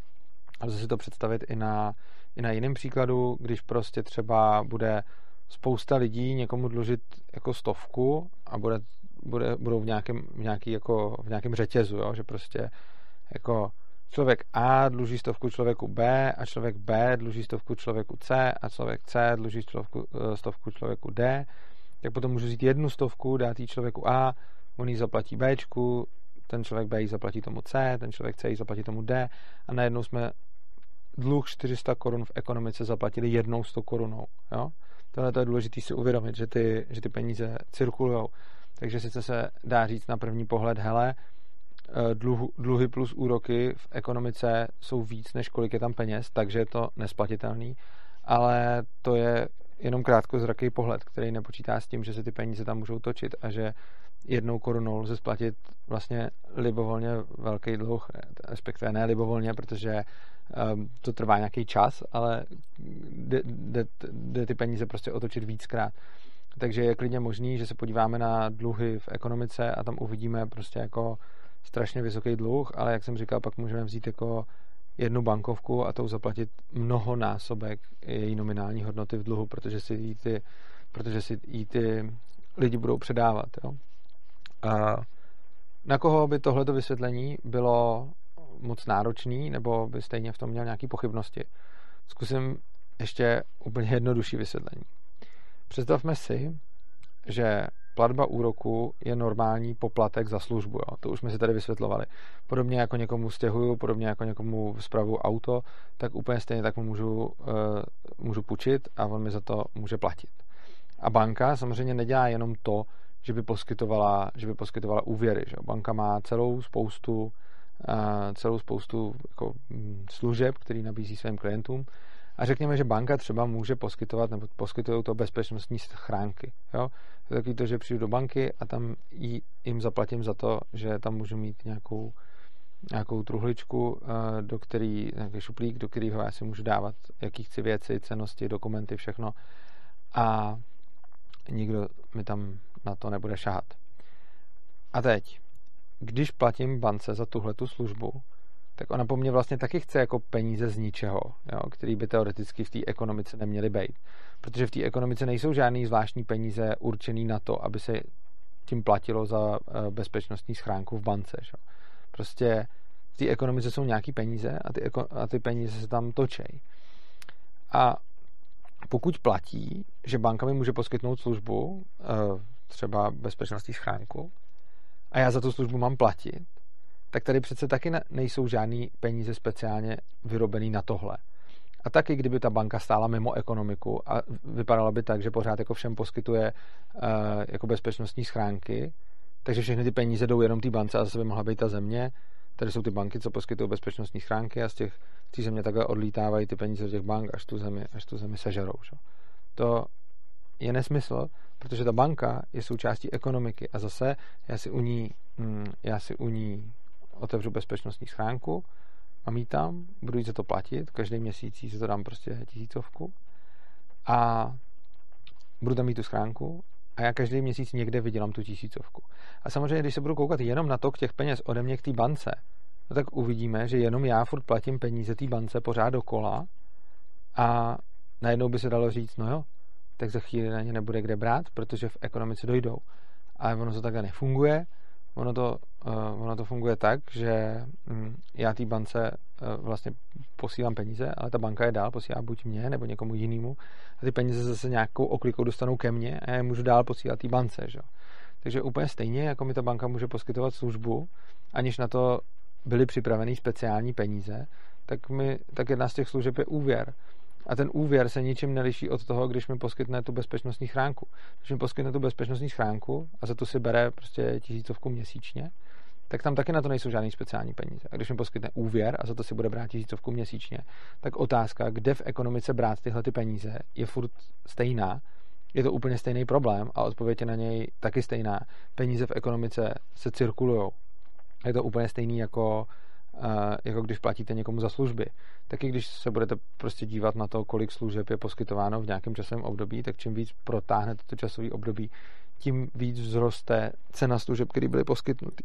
A lze si to představit i na, i na jiném příkladu, když prostě třeba bude spousta lidí někomu dlužit jako stovku a bude, bude, budou v nějakém, v, nějaký jako, v nějakém řetězu, jo? že prostě jako člověk A dluží stovku člověku B a člověk B dluží stovku člověku C a člověk C dluží stovku, eh, stovku člověku D, tak potom můžu vzít jednu stovku, dát jí člověku A, on jí zaplatí B, ten člověk B jí zaplatí tomu C, ten člověk C jí zaplatí tomu D a najednou jsme dluh 400 korun v ekonomice zaplatili jednou 100 korunou. Jo? Tohle to je důležité si uvědomit, že ty, že ty peníze cirkulují. Takže sice se dá říct na první pohled, hele, eh, dluh, dluhy plus úroky v ekonomice jsou víc, než kolik je tam peněz, takže je to nesplatitelný, ale to je jenom krátkozraký pohled, který nepočítá s tím, že se ty peníze tam můžou točit a že jednou korunou lze splatit vlastně libovolně velký dluh, respektive ne libovolně, protože um, to trvá nějaký čas, ale jde, ty peníze prostě otočit víckrát. Takže je klidně možný, že se podíváme na dluhy v ekonomice a tam uvidíme prostě jako strašně vysoký dluh, ale jak jsem říkal, pak můžeme vzít jako jednu bankovku a tou zaplatit mnohonásobek její nominální hodnoty v dluhu, protože si jí ty, protože si jí ty lidi budou předávat. Jo? Na koho by tohleto vysvětlení bylo moc náročný, nebo by stejně v tom měl nějaké pochybnosti? Zkusím ještě úplně jednodušší vysvětlení. Představme si, že platba úroku je normální poplatek za službu. Jo. To už jsme si tady vysvětlovali. Podobně jako někomu stěhuju, podobně jako někomu zpravu auto, tak úplně stejně tak mu můžu, uh, můžu půjčit a on mi za to může platit. A banka samozřejmě nedělá jenom to, že by poskytovala, že by poskytovala úvěry. Že? Banka má celou spoustu, uh, celou spoustu jako, mm, služeb, který nabízí svým klientům. A řekněme, že banka třeba může poskytovat, nebo poskytují to bezpečnostní schránky. Jo? To je takový to, že přijdu do banky a tam jim zaplatím za to, že tam můžu mít nějakou, nějakou truhličku, do který, nějaký šuplík, do kterého já si můžu dávat, jaký chci věci, cenosti, dokumenty, všechno. A nikdo mi tam na to nebude šahat. A teď, když platím bance za tuhle tu službu, tak ona po mně vlastně taky chce jako peníze z ničeho, jo, který by teoreticky v té ekonomice neměly být. Protože v té ekonomice nejsou žádný zvláštní peníze určený na to, aby se tím platilo za eh, bezpečnostní schránku v bance. Že? Prostě v té ekonomice jsou nějaký peníze a ty, a ty peníze se tam točejí. A pokud platí, že banka mi může poskytnout službu, eh, třeba bezpečnostní schránku, a já za tu službu mám platit, tak tady přece taky nejsou žádný peníze speciálně vyrobený na tohle. A taky, kdyby ta banka stála mimo ekonomiku a vypadala by tak, že pořád jako všem poskytuje uh, jako bezpečnostní schránky, takže všechny ty peníze jdou jenom té bance a zase by mohla být ta země. Tady jsou ty banky, co poskytují bezpečnostní schránky a z těch té země takhle odlítávají ty peníze z těch bank, až tu zemi, až tu zemi sežerou. Že? To je nesmysl, protože ta banka je součástí ekonomiky a zase já si u ní, mm, já si u ní otevřu bezpečnostní schránku, mám ji tam, budu jí za to platit, každý měsíc za to dám prostě tisícovku a budu tam mít tu schránku a já každý měsíc někde vydělám tu tisícovku. A samozřejmě, když se budu koukat jenom na to k těch peněz ode mě k té bance, no tak uvidíme, že jenom já furt platím peníze té bance pořád dokola a najednou by se dalo říct, no jo, tak za chvíli na ně nebude kde brát, protože v ekonomice dojdou. Ale ono to takhle nefunguje ono to, uh, ono to funguje tak, že um, já té bance uh, vlastně posílám peníze, ale ta banka je dál posílá buď mě nebo někomu jinému a ty peníze zase nějakou oklikou dostanou ke mně a já je můžu dál posílat té bance. Že? Takže úplně stejně, jako mi ta banka může poskytovat službu, aniž na to byly připraveny speciální peníze, tak, mi, tak jedna z těch služeb je úvěr. A ten úvěr se ničím neliší od toho, když mi poskytne tu bezpečnostní chránku. Když mi poskytne tu bezpečnostní schránku a za to si bere prostě tisícovku měsíčně, tak tam taky na to nejsou žádný speciální peníze. A když mi poskytne úvěr a za to si bude brát tisícovku měsíčně, tak otázka, kde v ekonomice brát tyhle ty peníze, je furt stejná. Je to úplně stejný problém a odpověď je na něj taky stejná. Peníze v ekonomice se cirkulují. Je to úplně stejný jako jako když platíte někomu za služby. Taky když se budete prostě dívat na to, kolik služeb je poskytováno v nějakém časovém období, tak čím víc protáhnete to časové období, tím víc vzroste cena služeb, které byly poskytnuty.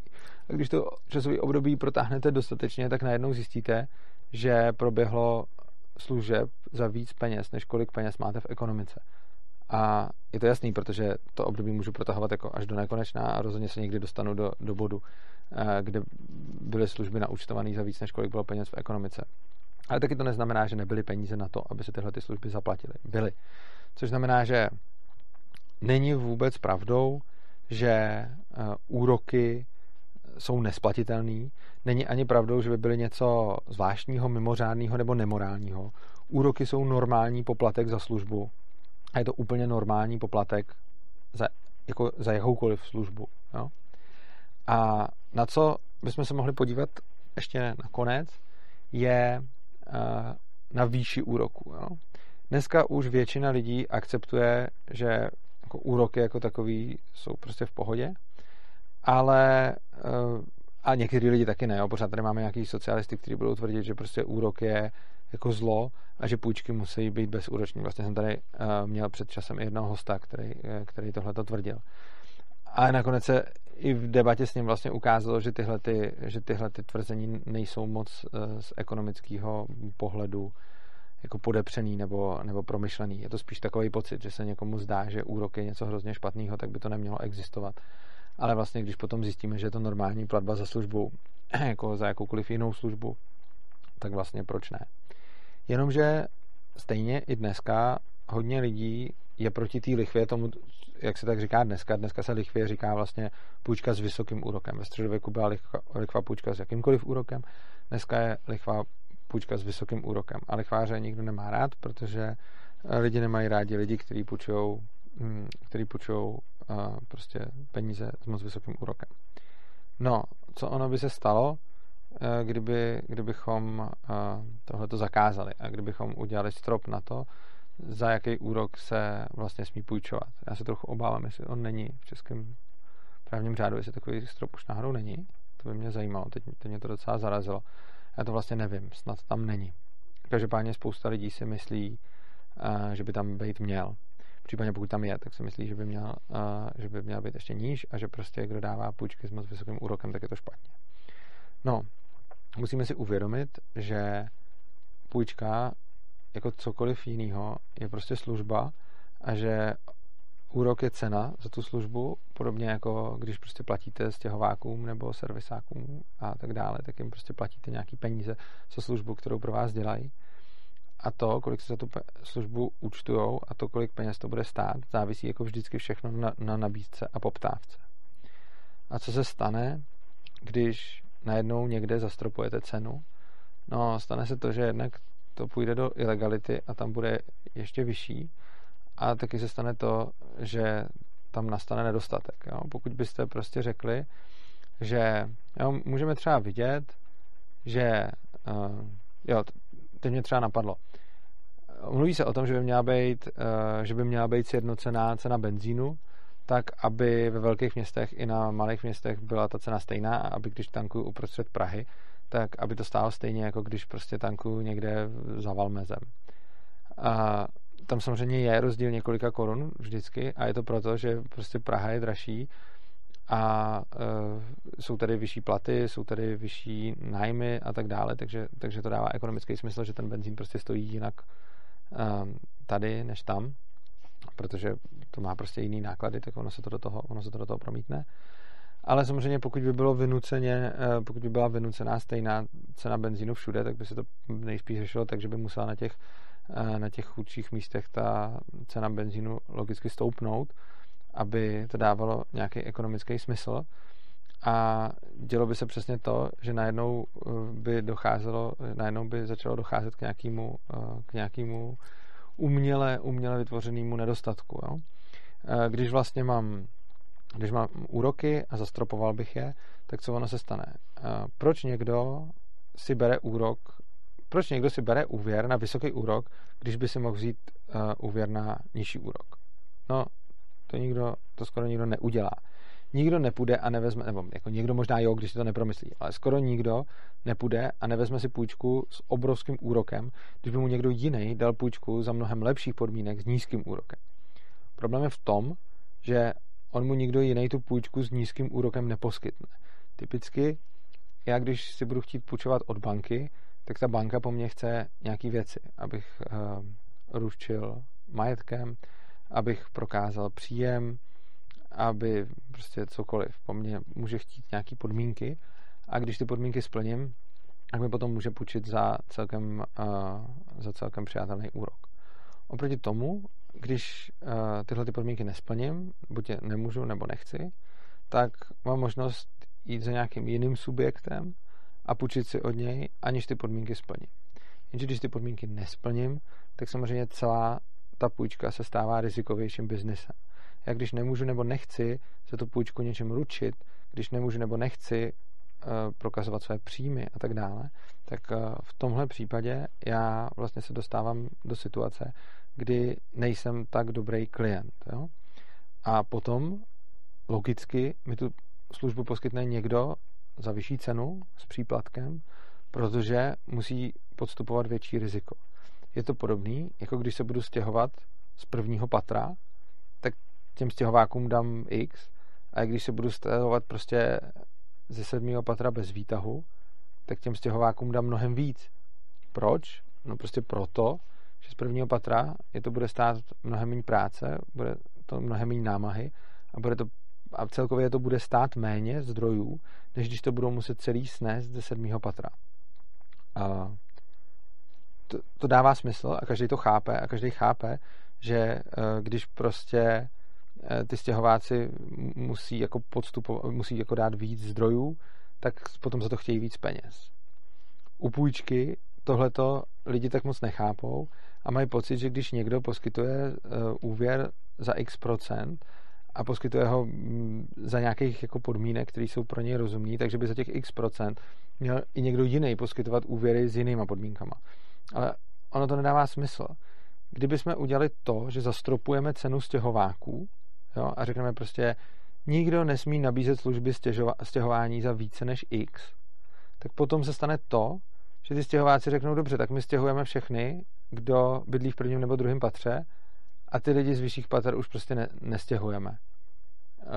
A když to časové období protáhnete dostatečně, tak najednou zjistíte, že proběhlo služeb za víc peněz, než kolik peněz máte v ekonomice. A je to jasný, protože to období můžu protahovat jako až do nekonečna a rozhodně se někdy dostanu do, do bodu, eh, kde byly služby naučtované za víc, než kolik bylo peněz v ekonomice. Ale taky to neznamená, že nebyly peníze na to, aby se tyhle ty služby zaplatily. Byly. Což znamená, že není vůbec pravdou, že eh, úroky jsou nesplatitelný. Není ani pravdou, že by byly něco zvláštního, mimořádného nebo nemorálního. Úroky jsou normální poplatek za službu, a je to úplně normální poplatek za, jako za jakoukoliv službu. Jo? A na co bychom se mohli podívat ještě nakonec, je uh, na výši úroku. Jo? Dneska už většina lidí akceptuje, že jako úroky jako takový jsou prostě v pohodě, ale uh, a někteří lidi taky ne, jo? pořád tady máme nějaký socialisty, kteří budou tvrdit, že prostě úrok je jako zlo a že půjčky musí být bezúroční. Vlastně jsem tady uh, měl před časem i jednoho hosta, který, eh, který tohle to tvrdil. A nakonec se i v debatě s ním vlastně ukázalo, že tyhle, ty, že tyhle ty tvrzení nejsou moc uh, z ekonomického pohledu jako podepřený nebo, nebo promyšlený. Je to spíš takový pocit, že se někomu zdá, že úrok je něco hrozně špatného, tak by to nemělo existovat. Ale vlastně, když potom zjistíme, že je to normální platba za službu, jako za jakoukoliv jinou službu, tak vlastně proč ne? Jenomže stejně i dneska hodně lidí je proti té lichvě tomu, jak se tak říká dneska. Dneska se lichvě říká vlastně půjčka s vysokým úrokem. Ve středověku byla lichva, lichva půjčka s jakýmkoliv úrokem, dneska je lichva půjčka s vysokým úrokem. A lichváře nikdo nemá rád, protože lidi nemají rádi lidi, kteří půjčují hm, který půjčují prostě peníze s moc vysokým úrokem. No, co ono by se stalo, Eh, kdyby, kdybychom eh, tohleto zakázali a kdybychom udělali strop na to, za jaký úrok se vlastně smí půjčovat. Já se trochu obávám, jestli on není v českém právním řádu, jestli takový strop už náhodou není. To by mě zajímalo, teď, teď mě to docela zarazilo. Já to vlastně nevím, snad tam není. Každopádně spousta lidí si myslí, eh, že by tam být měl. Případně pokud tam je, tak si myslí, že by měl, že by měl být ještě níž a že prostě kdo dává půjčky s moc vysokým úrokem, tak je to špatně. No, musíme si uvědomit, že půjčka, jako cokoliv jiného, je prostě služba a že úrok je cena za tu službu, podobně jako když prostě platíte stěhovákům nebo servisákům a tak dále, tak jim prostě platíte nějaký peníze za službu, kterou pro vás dělají. A to, kolik se za tu službu účtujou a to, kolik peněz to bude stát, závisí jako vždycky všechno na, na nabídce a poptávce. A co se stane, když najednou někde zastropujete cenu, no stane se to, že jednak to půjde do ilegality a tam bude ještě vyšší a taky se stane to, že tam nastane nedostatek. Jo? Pokud byste prostě řekli, že jo, můžeme třeba vidět, že uh, jo, teď mě třeba napadlo. Mluví se o tom, že by měla být, uh, že by měla být sjednocená cena benzínu, tak aby ve velkých městech i na malých městech byla ta cena stejná a aby když tankuju uprostřed Prahy, tak aby to stálo stejně, jako když prostě tankuju někde za Valmezem. A tam samozřejmě je rozdíl několika korun vždycky a je to proto, že prostě Praha je dražší a e, jsou tady vyšší platy, jsou tady vyšší nájmy a tak dále, takže, takže to dává ekonomický smysl, že ten benzín prostě stojí jinak e, tady než tam protože to má prostě jiný náklady, tak ono se to do toho, ono se to do toho promítne. ale samozřejmě pokud by bylo vynuceně, eh, pokud by byla vynucená stejná cena benzínu všude, tak by se to nejspíš řešilo tak, že by musela na těch, eh, na těch chudších místech ta cena benzínu logicky stoupnout, aby to dávalo nějaký ekonomický smysl. A dělo by se přesně to, že najednou eh, by docházelo, najednou by začalo docházet k nějakému, k nějakému uměle, uměle vytvořenému nedostatku. Jo? Když vlastně mám když mám úroky a zastropoval bych je, tak co ono se stane? Proč někdo si bere úrok, proč někdo si bere úvěr na vysoký úrok, když by si mohl vzít úvěr na nižší úrok? No, to nikdo, to skoro nikdo neudělá. Nikdo nepůjde a nevezme, nebo jako někdo možná jo, když si to nepromyslí, ale skoro nikdo nepůjde a nevezme si půjčku s obrovským úrokem, když by mu někdo jiný dal půjčku za mnohem lepších podmínek s nízkým úrokem. Problém je v tom, že on mu nikdo jiný tu půjčku s nízkým úrokem neposkytne. Typicky, já když si budu chtít půjčovat od banky, tak ta banka po mně chce nějaký věci, abych uh, ručil majetkem, abych prokázal příjem, aby prostě cokoliv po mně může chtít nějaký podmínky a když ty podmínky splním, tak mi potom může půjčit za celkem, uh, za celkem přijatelný úrok. Oproti tomu, když uh, tyhle ty podmínky nesplním, buď je nemůžu nebo nechci, tak mám možnost jít za nějakým jiným subjektem a půjčit si od něj, aniž ty podmínky splním. Jenže když ty podmínky nesplním, tak samozřejmě celá ta půjčka se stává rizikovějším biznesem. Já když nemůžu nebo nechci za tu půjčku něčem ručit, když nemůžu nebo nechci uh, prokazovat své příjmy a tak dále, tak uh, v tomhle případě já vlastně se dostávám do situace, kdy nejsem tak dobrý klient. Jo? A potom logicky mi tu službu poskytne někdo za vyšší cenu s příplatkem, protože musí podstupovat větší riziko. Je to podobný, jako když se budu stěhovat z prvního patra, těm stěhovákům dám X, a když se budu stěhovat prostě ze sedmého patra bez výtahu, tak těm stěhovákům dám mnohem víc. Proč? No prostě proto, že z prvního patra je to bude stát mnohem méně práce, bude to mnohem méně námahy a, bude to, a celkově to bude stát méně zdrojů, než když to budou muset celý snést ze sedmého patra. A to, to dává smysl a každý to chápe a každý chápe, že eh, když prostě ty stěhováci musí jako podstupovat, musí jako dát víc zdrojů, tak potom za to chtějí víc peněz. U půjčky tohleto lidi tak moc nechápou a mají pocit, že když někdo poskytuje uh, úvěr za x procent a poskytuje ho mm, za nějakých jako podmínek, které jsou pro něj rozumní, takže by za těch x procent měl i někdo jiný poskytovat úvěry s jinýma podmínkama. Ale ono to nedává smysl. Kdyby jsme udělali to, že zastropujeme cenu stěhováků jo, a řekneme prostě, nikdo nesmí nabízet služby stěhování za více než x, tak potom se stane to, že ty stěhováci řeknou, dobře, tak my stěhujeme všechny, kdo bydlí v prvním nebo druhém patře a ty lidi z vyšších patr už prostě ne, nestěhujeme.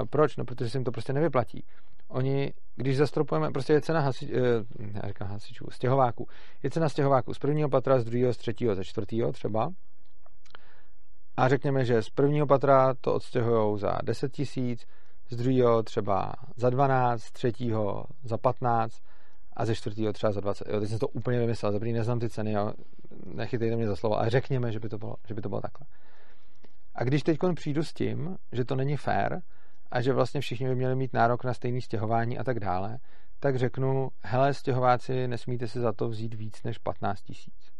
Proč? No, protože se jim to prostě nevyplatí. Oni, když zastropujeme, prostě je cena hasi, eh, já říkám hasičů, stěhováků. Je cena stěhováků z prvního patra, z druhého, z třetího, ze čtvrtého třeba. A řekněme, že z prvního patra to odstěhují za 10 tisíc, z druhého třeba za 12, z třetího za 15 a ze čtvrtého třeba za 20. Jo, teď jsem to úplně vymyslel, za neznám ty ceny, jo, nechytejte mě za slovo, ale řekněme, že by to bylo, že by to bylo takhle. A když teď přijdu s tím, že to není fair a že vlastně všichni by měli mít nárok na stejné stěhování a tak dále, tak řeknu, hele, stěhováci, nesmíte si za to vzít víc než 15 tisíc.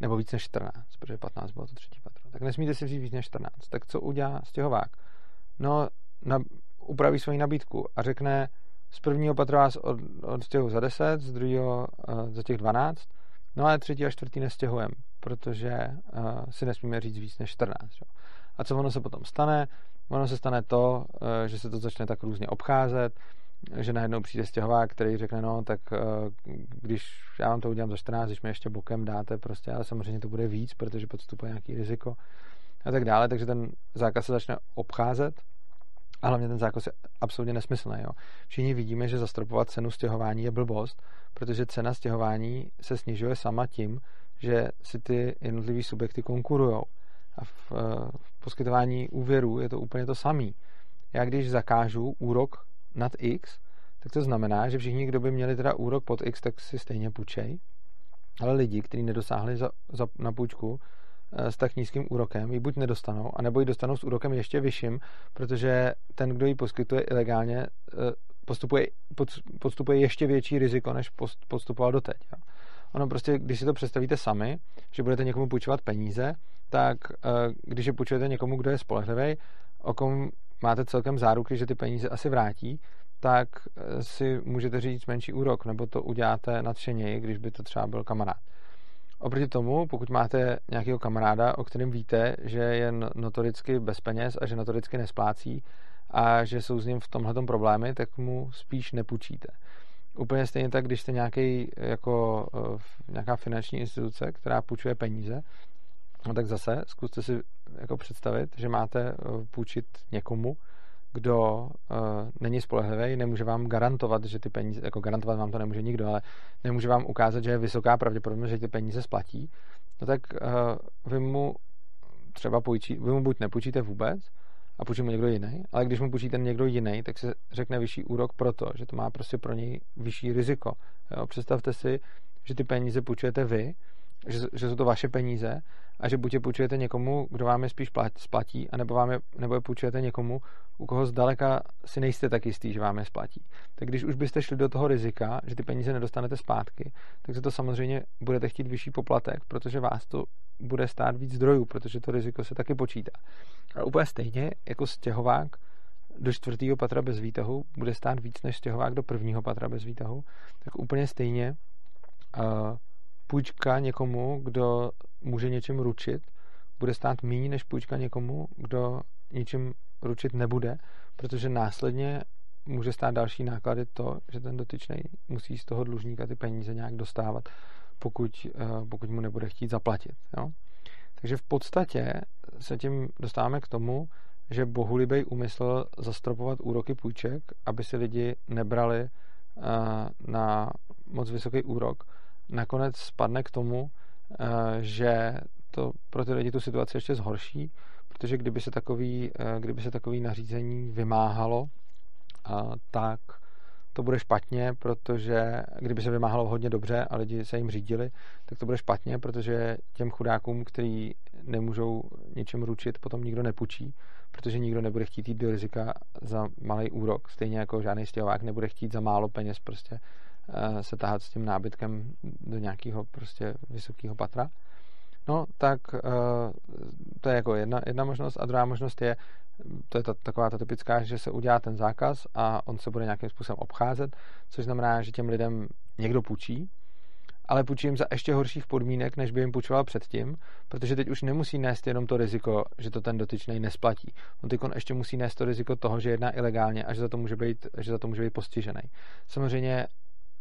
Nebo víc než 14, protože 15 bylo to třetí. Tak nesmíte si vzít víc než 14. Tak co udělá stěhovák? No, na, upraví svoji nabídku a řekne, z prvního patra vás od, odstěhu za 10, z druhého uh, za těch 12, no ale třetí a čtvrtý nestěhujeme, protože uh, si nesmíme říct víc než 14. Jo. A co ono se potom stane? Ono se stane to, uh, že se to začne tak různě obcházet, že najednou přijde stěhovák, který řekne, no tak uh, když já vám to udělám za 14, když mi ještě bokem dáte, prostě, ale samozřejmě to bude víc, protože podstupuje nějaký riziko a tak dále, takže ten zákaz se začne obcházet a hlavně ten zákaz je absolutně nesmyslný. Jo. Všichni vidíme, že zastropovat cenu stěhování je blbost, protože cena stěhování se snižuje sama tím, že si ty jednotlivé subjekty konkurují. A v, v poskytování úvěrů je to úplně to samé. Já když zakážu úrok nad X, tak to znamená, že všichni, kdo by měli teda úrok pod X, tak si stejně půjčej. Ale lidi, kteří nedosáhli za, za, na půjčku eh, s tak nízkým úrokem, ji buď nedostanou, anebo ji dostanou s úrokem ještě vyšším, protože ten, kdo ji poskytuje ilegálně, eh, postupuje, podstupuje ještě větší riziko, než postupoval doteď. Jo. Ono prostě, když si to představíte sami, že budete někomu půjčovat peníze, tak eh, když je půjčujete někomu, kdo je spolehlivý, o kom máte celkem záruky, že ty peníze asi vrátí, tak eh, si můžete říct menší úrok, nebo to uděláte nadšeněji, když by to třeba byl kamarád. Oproti tomu, pokud máte nějakého kamaráda, o kterém víte, že je notoricky bez peněz a že notoricky nesplácí a že jsou s ním v tomhle problémy, tak mu spíš nepůjčíte. Úplně stejně tak, když jste nějaký, jako, eh, nějaká finanční instituce, která půjčuje peníze, no tak zase zkuste si jako představit, že máte eh, půjčit někomu, kdo uh, není spolehlivý, nemůže vám garantovat, že ty peníze, jako garantovat vám to nemůže nikdo, ale nemůže vám ukázat, že je vysoká pravděpodobnost, že ty peníze splatí, no tak uh, vy mu třeba půjčí, vy mu buď nepůjčíte vůbec, a půjčí mu někdo jiný, ale když mu půjčí ten někdo jiný, tak se řekne vyšší úrok proto, že to má prostě pro něj vyšší riziko. Jo? Představte si, že ty peníze půjčujete vy, že, že jsou to vaše peníze a že buď je půjčujete někomu, kdo vám je spíš splatí, anebo, vám je, nebo je půjčujete někomu, u koho zdaleka si nejste tak jistý, že vám je splatí. Tak když už byste šli do toho rizika, že ty peníze nedostanete zpátky, tak se to samozřejmě budete chtít vyšší poplatek, protože vás to bude stát víc zdrojů, protože to riziko se taky počítá. A úplně stejně jako stěhovák do čtvrtého patra bez výtahu bude stát víc než stěhovák do prvního patra bez výtahu, tak úplně stejně uh, půjčka někomu, kdo může něčím ručit, bude stát méně než půjčka někomu, kdo něčím ručit nebude, protože následně může stát další náklady to, že ten dotyčný musí z toho dlužníka ty peníze nějak dostávat, pokud, eh, pokud mu nebude chtít zaplatit. Jo? Takže v podstatě se tím dostáváme k tomu, že bohulibej úmysl zastropovat úroky půjček, aby si lidi nebrali eh, na moc vysoký úrok, nakonec spadne k tomu, že to pro ty lidi tu situaci ještě zhorší, protože kdyby se takový, eh, kdyby se takový nařízení vymáhalo, tak to bude špatně, protože kdyby se vymáhalo hodně dobře a lidi se jim řídili, tak to bude špatně, protože těm chudákům, kteří nemůžou něčem ručit, potom nikdo nepůjčí, protože nikdo nebude chtít jít do rizika za malý úrok, stejně jako žádný stěhovák nebude chtít za málo peněz prostě. eh, se tahat s tím nábytkem do nějakého prostě vysokého patra. No, tak uh, to je jako jedna, jedna možnost. A druhá možnost je, to je ta, taková ta typická, že se udělá ten zákaz a on se bude nějakým způsobem obcházet, což znamená, že těm lidem někdo půjčí, ale půjčí jim za ještě horších podmínek, než by jim půjčoval předtím, protože teď už nemusí nést jenom to riziko, že to ten dotyčný nesplatí. On teď ještě musí nést to riziko toho, že jedná ilegálně a že za to může být, že za to může být postižený. Samozřejmě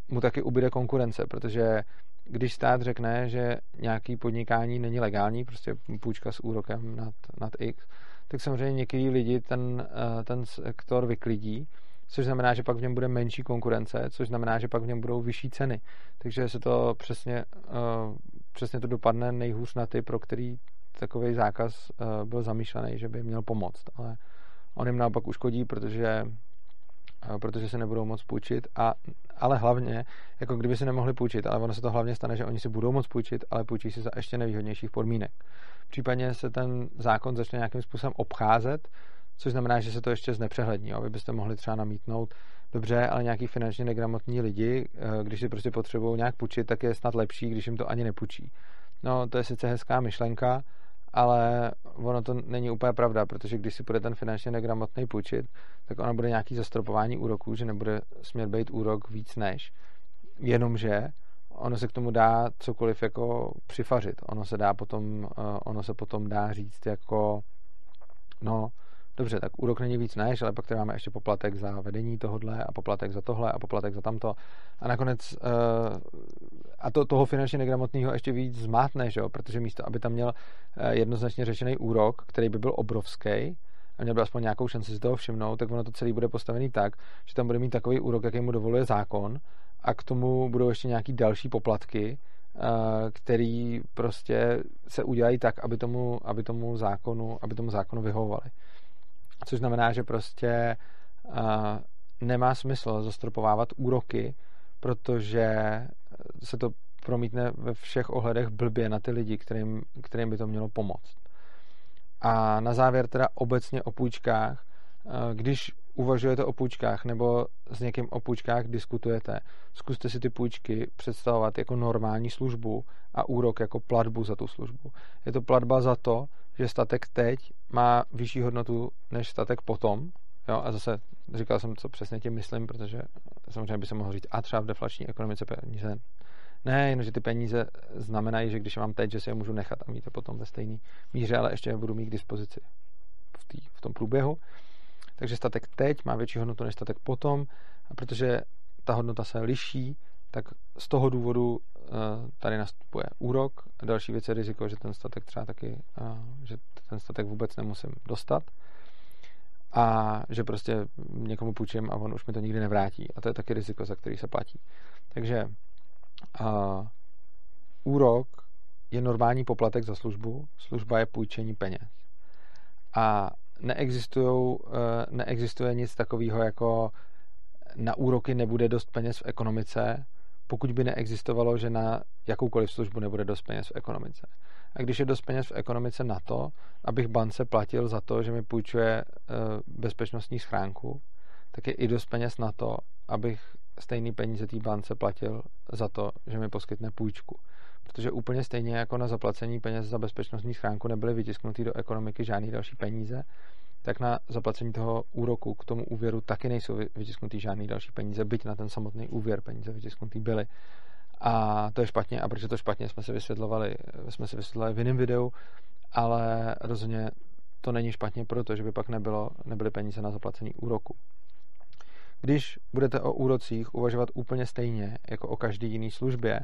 mu taky ubyde konkurence, protože když stát řekne, že nějaký podnikání není legální, prostě půjčka s úrokem nad, nad X, tak samozřejmě některý lidi ten, eh, ten sektor vyklidí, což znamená, že pak v něm bude menší konkurence, což znamená, že pak v něm budou vyšší ceny. Takže se to přesně, eh, přesně to dopadne nejhůř na ty, pro který takový zákaz eh, byl zamýšlený, že by měl pomoct. Ale on jim naopak uškodí, protože protože se nebudou moc půjčit, a, ale hlavně, jako kdyby se nemohli půjčit, ale ono se to hlavně stane, že oni si budou moc půjčit, ale půjčí si za ještě nevýhodnějších podmínek. Případně se ten zákon začne nějakým způsobem obcházet, což znamená, že se to ještě znepřehlední. Vy byste mohli třeba namítnout, dobře, ale nějaký finančně negramotní lidi, eh, když si prostě potřebují nějak půjčit, tak je snad lepší, když jim to ani nepůjčí. No, to je sice hezká myšlenka, ale ono to není úplně pravda, protože když si bude ten finančně negramotný půjčit, tak ona bude nějaký zastropování úroků, že nebude smět být úrok víc než. Jenomže ono se k tomu dá cokoliv jako přifařit. Ono se dá potom, eh, ono se potom dá říct jako no, dobře, tak úrok není víc než, ale pak tady máme ještě poplatek za vedení tohodle a poplatek za tohle a poplatek za tamto. A nakonec uh, a to, toho finančně negramotného ještě víc zmátne, že jo? protože místo, aby tam měl uh, jednoznačně řečený úrok, který by byl obrovský, a měl by aspoň nějakou šanci si toho všimnout, tak ono to celé bude postavený tak, že tam bude mít takový úrok, jaký mu dovoluje zákon a k tomu budou ještě nějaký další poplatky, uh, který prostě se udělají tak, aby tomu, aby tomu zákonu, aby tomu zákonu vyhovovali. Což znamená, že prostě uh, nemá smysl zastropovávat úroky, protože se to promítne ve všech ohledech blbě na ty lidi, kterým, kterým by to mělo pomoct. A na závěr teda obecně o půjčkách. Když uvažujete o půjčkách nebo s někým o půjčkách diskutujete, zkuste si ty půjčky představovat jako normální službu a úrok jako platbu za tu službu. Je to platba za to, že statek teď má vyšší hodnotu než statek potom. Jo, a zase říkal jsem, co přesně tím myslím, protože samozřejmě by se mohl říct, a třeba v deflační ekonomice peníze ne, jenom, že ty peníze znamenají, že když mám teď, že si je můžu nechat a mít je potom ve stejné míře, ale ještě je budu mít k dispozici v, tý, v tom průběhu. Takže statek teď má větší hodnotu než statek potom a protože ta hodnota se liší, tak z toho důvodu tady nastupuje úrok. A další věc je riziko, že ten statek třeba taky, uh, že ten statek vůbec nemusím dostat a že prostě někomu půjčím a on už mi to nikdy nevrátí. A to je taky riziko, za který se platí. Takže uh, úrok je normální poplatek za službu, služba je půjčení peněz. A neexistuje nic takového jako na úroky nebude dost peněz v ekonomice, pokud by neexistovalo, že na jakoukoliv službu nebude dost peněz v ekonomice. A když je dost peněz v ekonomice na to, abych bance platil za to, že mi půjčuje bezpečnostní schránku, tak je i dost peněz na to, abych stejný peníze té bance platil za to, že mi poskytne půjčku. Protože úplně stejně jako na zaplacení peněz za bezpečnostní schránku nebyly vytisknuty do ekonomiky žádné další peníze, tak na zaplacení toho úroku k tomu úvěru taky nejsou vytisknutý žádný další peníze, byť na ten samotný úvěr peníze vytisknutý byly. A to je špatně, a protože to špatně jsme si vysvětlovali, jsme si vysvětlovali v jiném videu, ale rozhodně to není špatně, protože by pak nebylo, nebyly peníze na zaplacení úroku. Když budete o úrocích uvažovat úplně stejně jako o každé jiné službě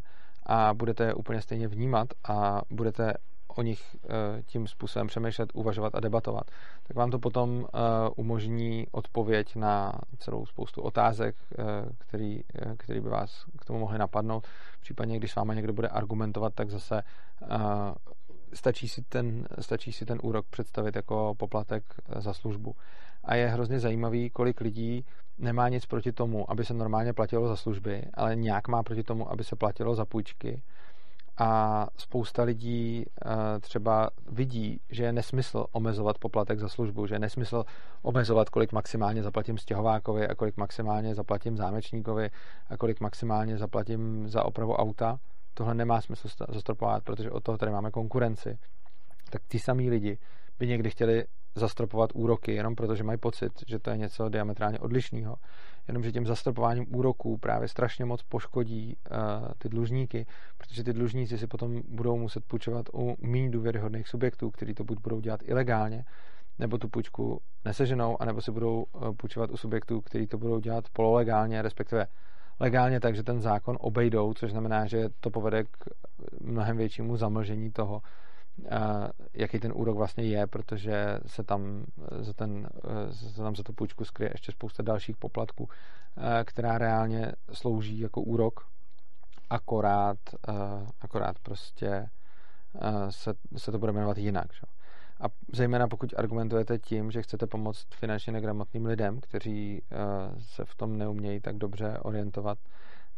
a budete je úplně stejně vnímat a budete o nich eh, tím způsobem přemýšlet, uvažovat a debatovat, tak vám to potom eh, umožní odpověď na celou spoustu otázek, eh, který, který by vás k tomu mohly napadnout. Případně, když s váma někdo bude argumentovat, tak zase stačí si ten, stačí si ten úrok představit jako poplatek za službu. A je hrozně zajímavý, kolik lidí nemá nic proti tomu, aby se normálně platilo za služby, ale nějak má proti tomu, aby se platilo za půjčky a spousta lidí eh, třeba vidí, že je nesmysl omezovat poplatek za službu, že je nesmysl omezovat, kolik maximálně zaplatím stěhovákovi a kolik maximálně zaplatím zámečníkovi a kolik maximálně zaplatím za opravu auta. Tohle nemá smysl zastropovat, protože od toho tady máme konkurenci. Tak ty samý lidi by někdy chtěli zastropovat úroky, jenom protože mají pocit, že to je něco diametrálně odlišného. Jenomže tím zastropováním úroků právě strašně moc poškodí uh, ty dlužníky, protože ty dlužníci si potom budou muset půjčovat u méně důvěryhodných subjektů, kteří to buď budou dělat ilegálně, nebo tu půjčku neseženou, anebo si budou uh, půjčovat u subjektů, kteří to budou dělat pololegálně, respektive legálně tak, že ten zákon obejdou, což znamená, že to povede k mnohem většímu zamlžení toho, jaký ten úrok vlastně je, protože se tam za, ten, se tam za tu půjčku skryje ještě spousta dalších poplatků, která reálně slouží jako úrok, akorát, akorát prostě se, se to bude jmenovat jinak. Že? A zejména pokud argumentujete tím, že chcete pomoct finančně negramotným lidem, kteří se v tom neumějí tak dobře orientovat,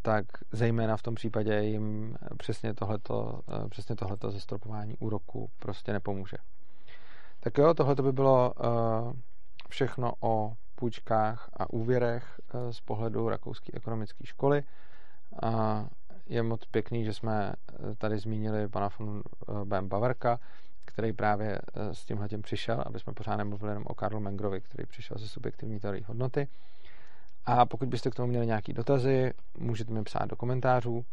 tak zejména v tom případě jim přesně tohleto, eh, přesně tohleto zastropování úroku prostě nepomůže. Tak jo, tohle by bylo eh, všechno o půjčkách a úvěrech eh, z pohledu rakouské ekonomické školy. Je moc pěkný, že jsme tady zmínili pana von B. Baverka, který právě s tímhle tím přišel, aby jsme pořád nemluvili jenom o Karlu Mengrovi, který přišel ze subjektivní teorie hodnoty. A pokud byste k tomu měli nějaké dotazy, můžete mi psát do komentářů.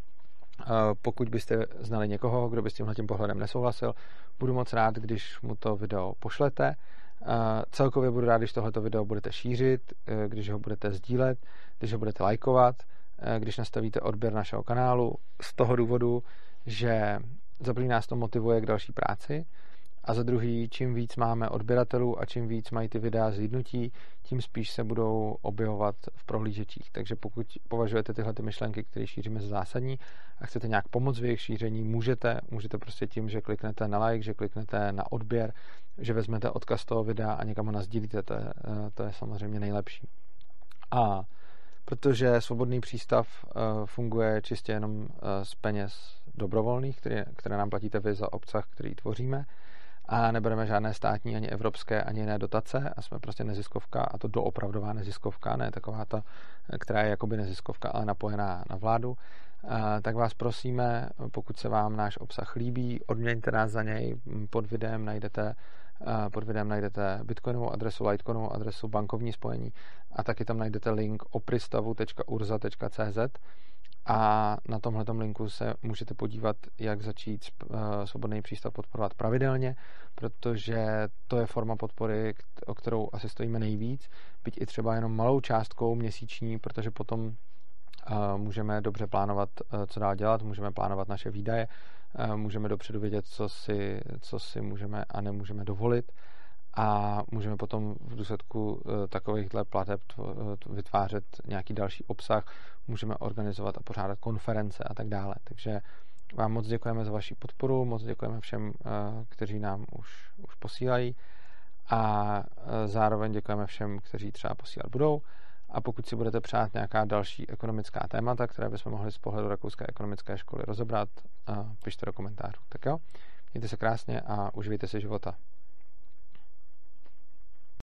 Pokud byste znali někoho, kdo by s tímhle tím pohledem nesouhlasil, budu moc rád, když mu to video pošlete. Celkově budu rád, když tohleto video budete šířit, e, když ho budete sdílet, když ho budete lajkovat, když nastavíte odběr našeho kanálu z toho důvodu, že za nás to motivuje k další práci a za druhý, čím víc máme odběratelů a čím víc mají ty videa zhlídnutí, tím spíš se budou objevovat v prohlížečích. Takže pokud považujete tyhle ty myšlenky, které šíříme za zásadní a chcete nějak pomoct v jejich šíření, můžete, můžete prostě tím, že kliknete na like, že kliknete na odběr, že vezmete odkaz toho videa a někam ho nazdílíte, to je, to je samozřejmě nejlepší. A protože svobodný přístav funguje čistě jenom z peněz dobrovolných, které, které nám platíte vy za obsah, který tvoříme, a nebereme žádné státní, ani evropské, ani jiné dotace. A jsme prostě neziskovka a to doopravdová neziskovka, ne taková ta, která je jakoby neziskovka, ale napojená na vládu, tak vás prosíme, pokud se vám náš obsah líbí, odměňte nás za něj, pod videem najdete pod videem najdete bitcoinovou adresu, litecoinovou adresu, bankovní spojení. A taky tam najdete link opristavu.urza.cz a na tomhle linku se můžete podívat, jak začít eh, svobodný přístav podporovat pravidelně, protože to je forma podpory, o kterou asi stojíme nejvíc, byť i třeba jenom malou částkou měsíční, protože potom eh, můžeme dobře plánovat, eh, co dál dělat, můžeme plánovat naše výdaje, můžeme dopředu vědět, co si, co si můžeme a nemůžeme dovolit a můžeme potom v důsledku eh, takovýchhle plateb eh, vytvářet nějaký další obsah, můžeme organizovat a pořádat konference a tak dále. Takže vám moc děkujeme za vaši podporu, moc děkujeme všem, eh, kteří nám už, už posílají a zároveň děkujeme všem, kteří třeba posílat budou. A pokud si budete přát nějaká další ekonomická témata, které bychom mohli z pohledu Rakouské ekonomické školy rozebrat, pište do komentářů. Tak jo, mějte se krásně a užijte si života.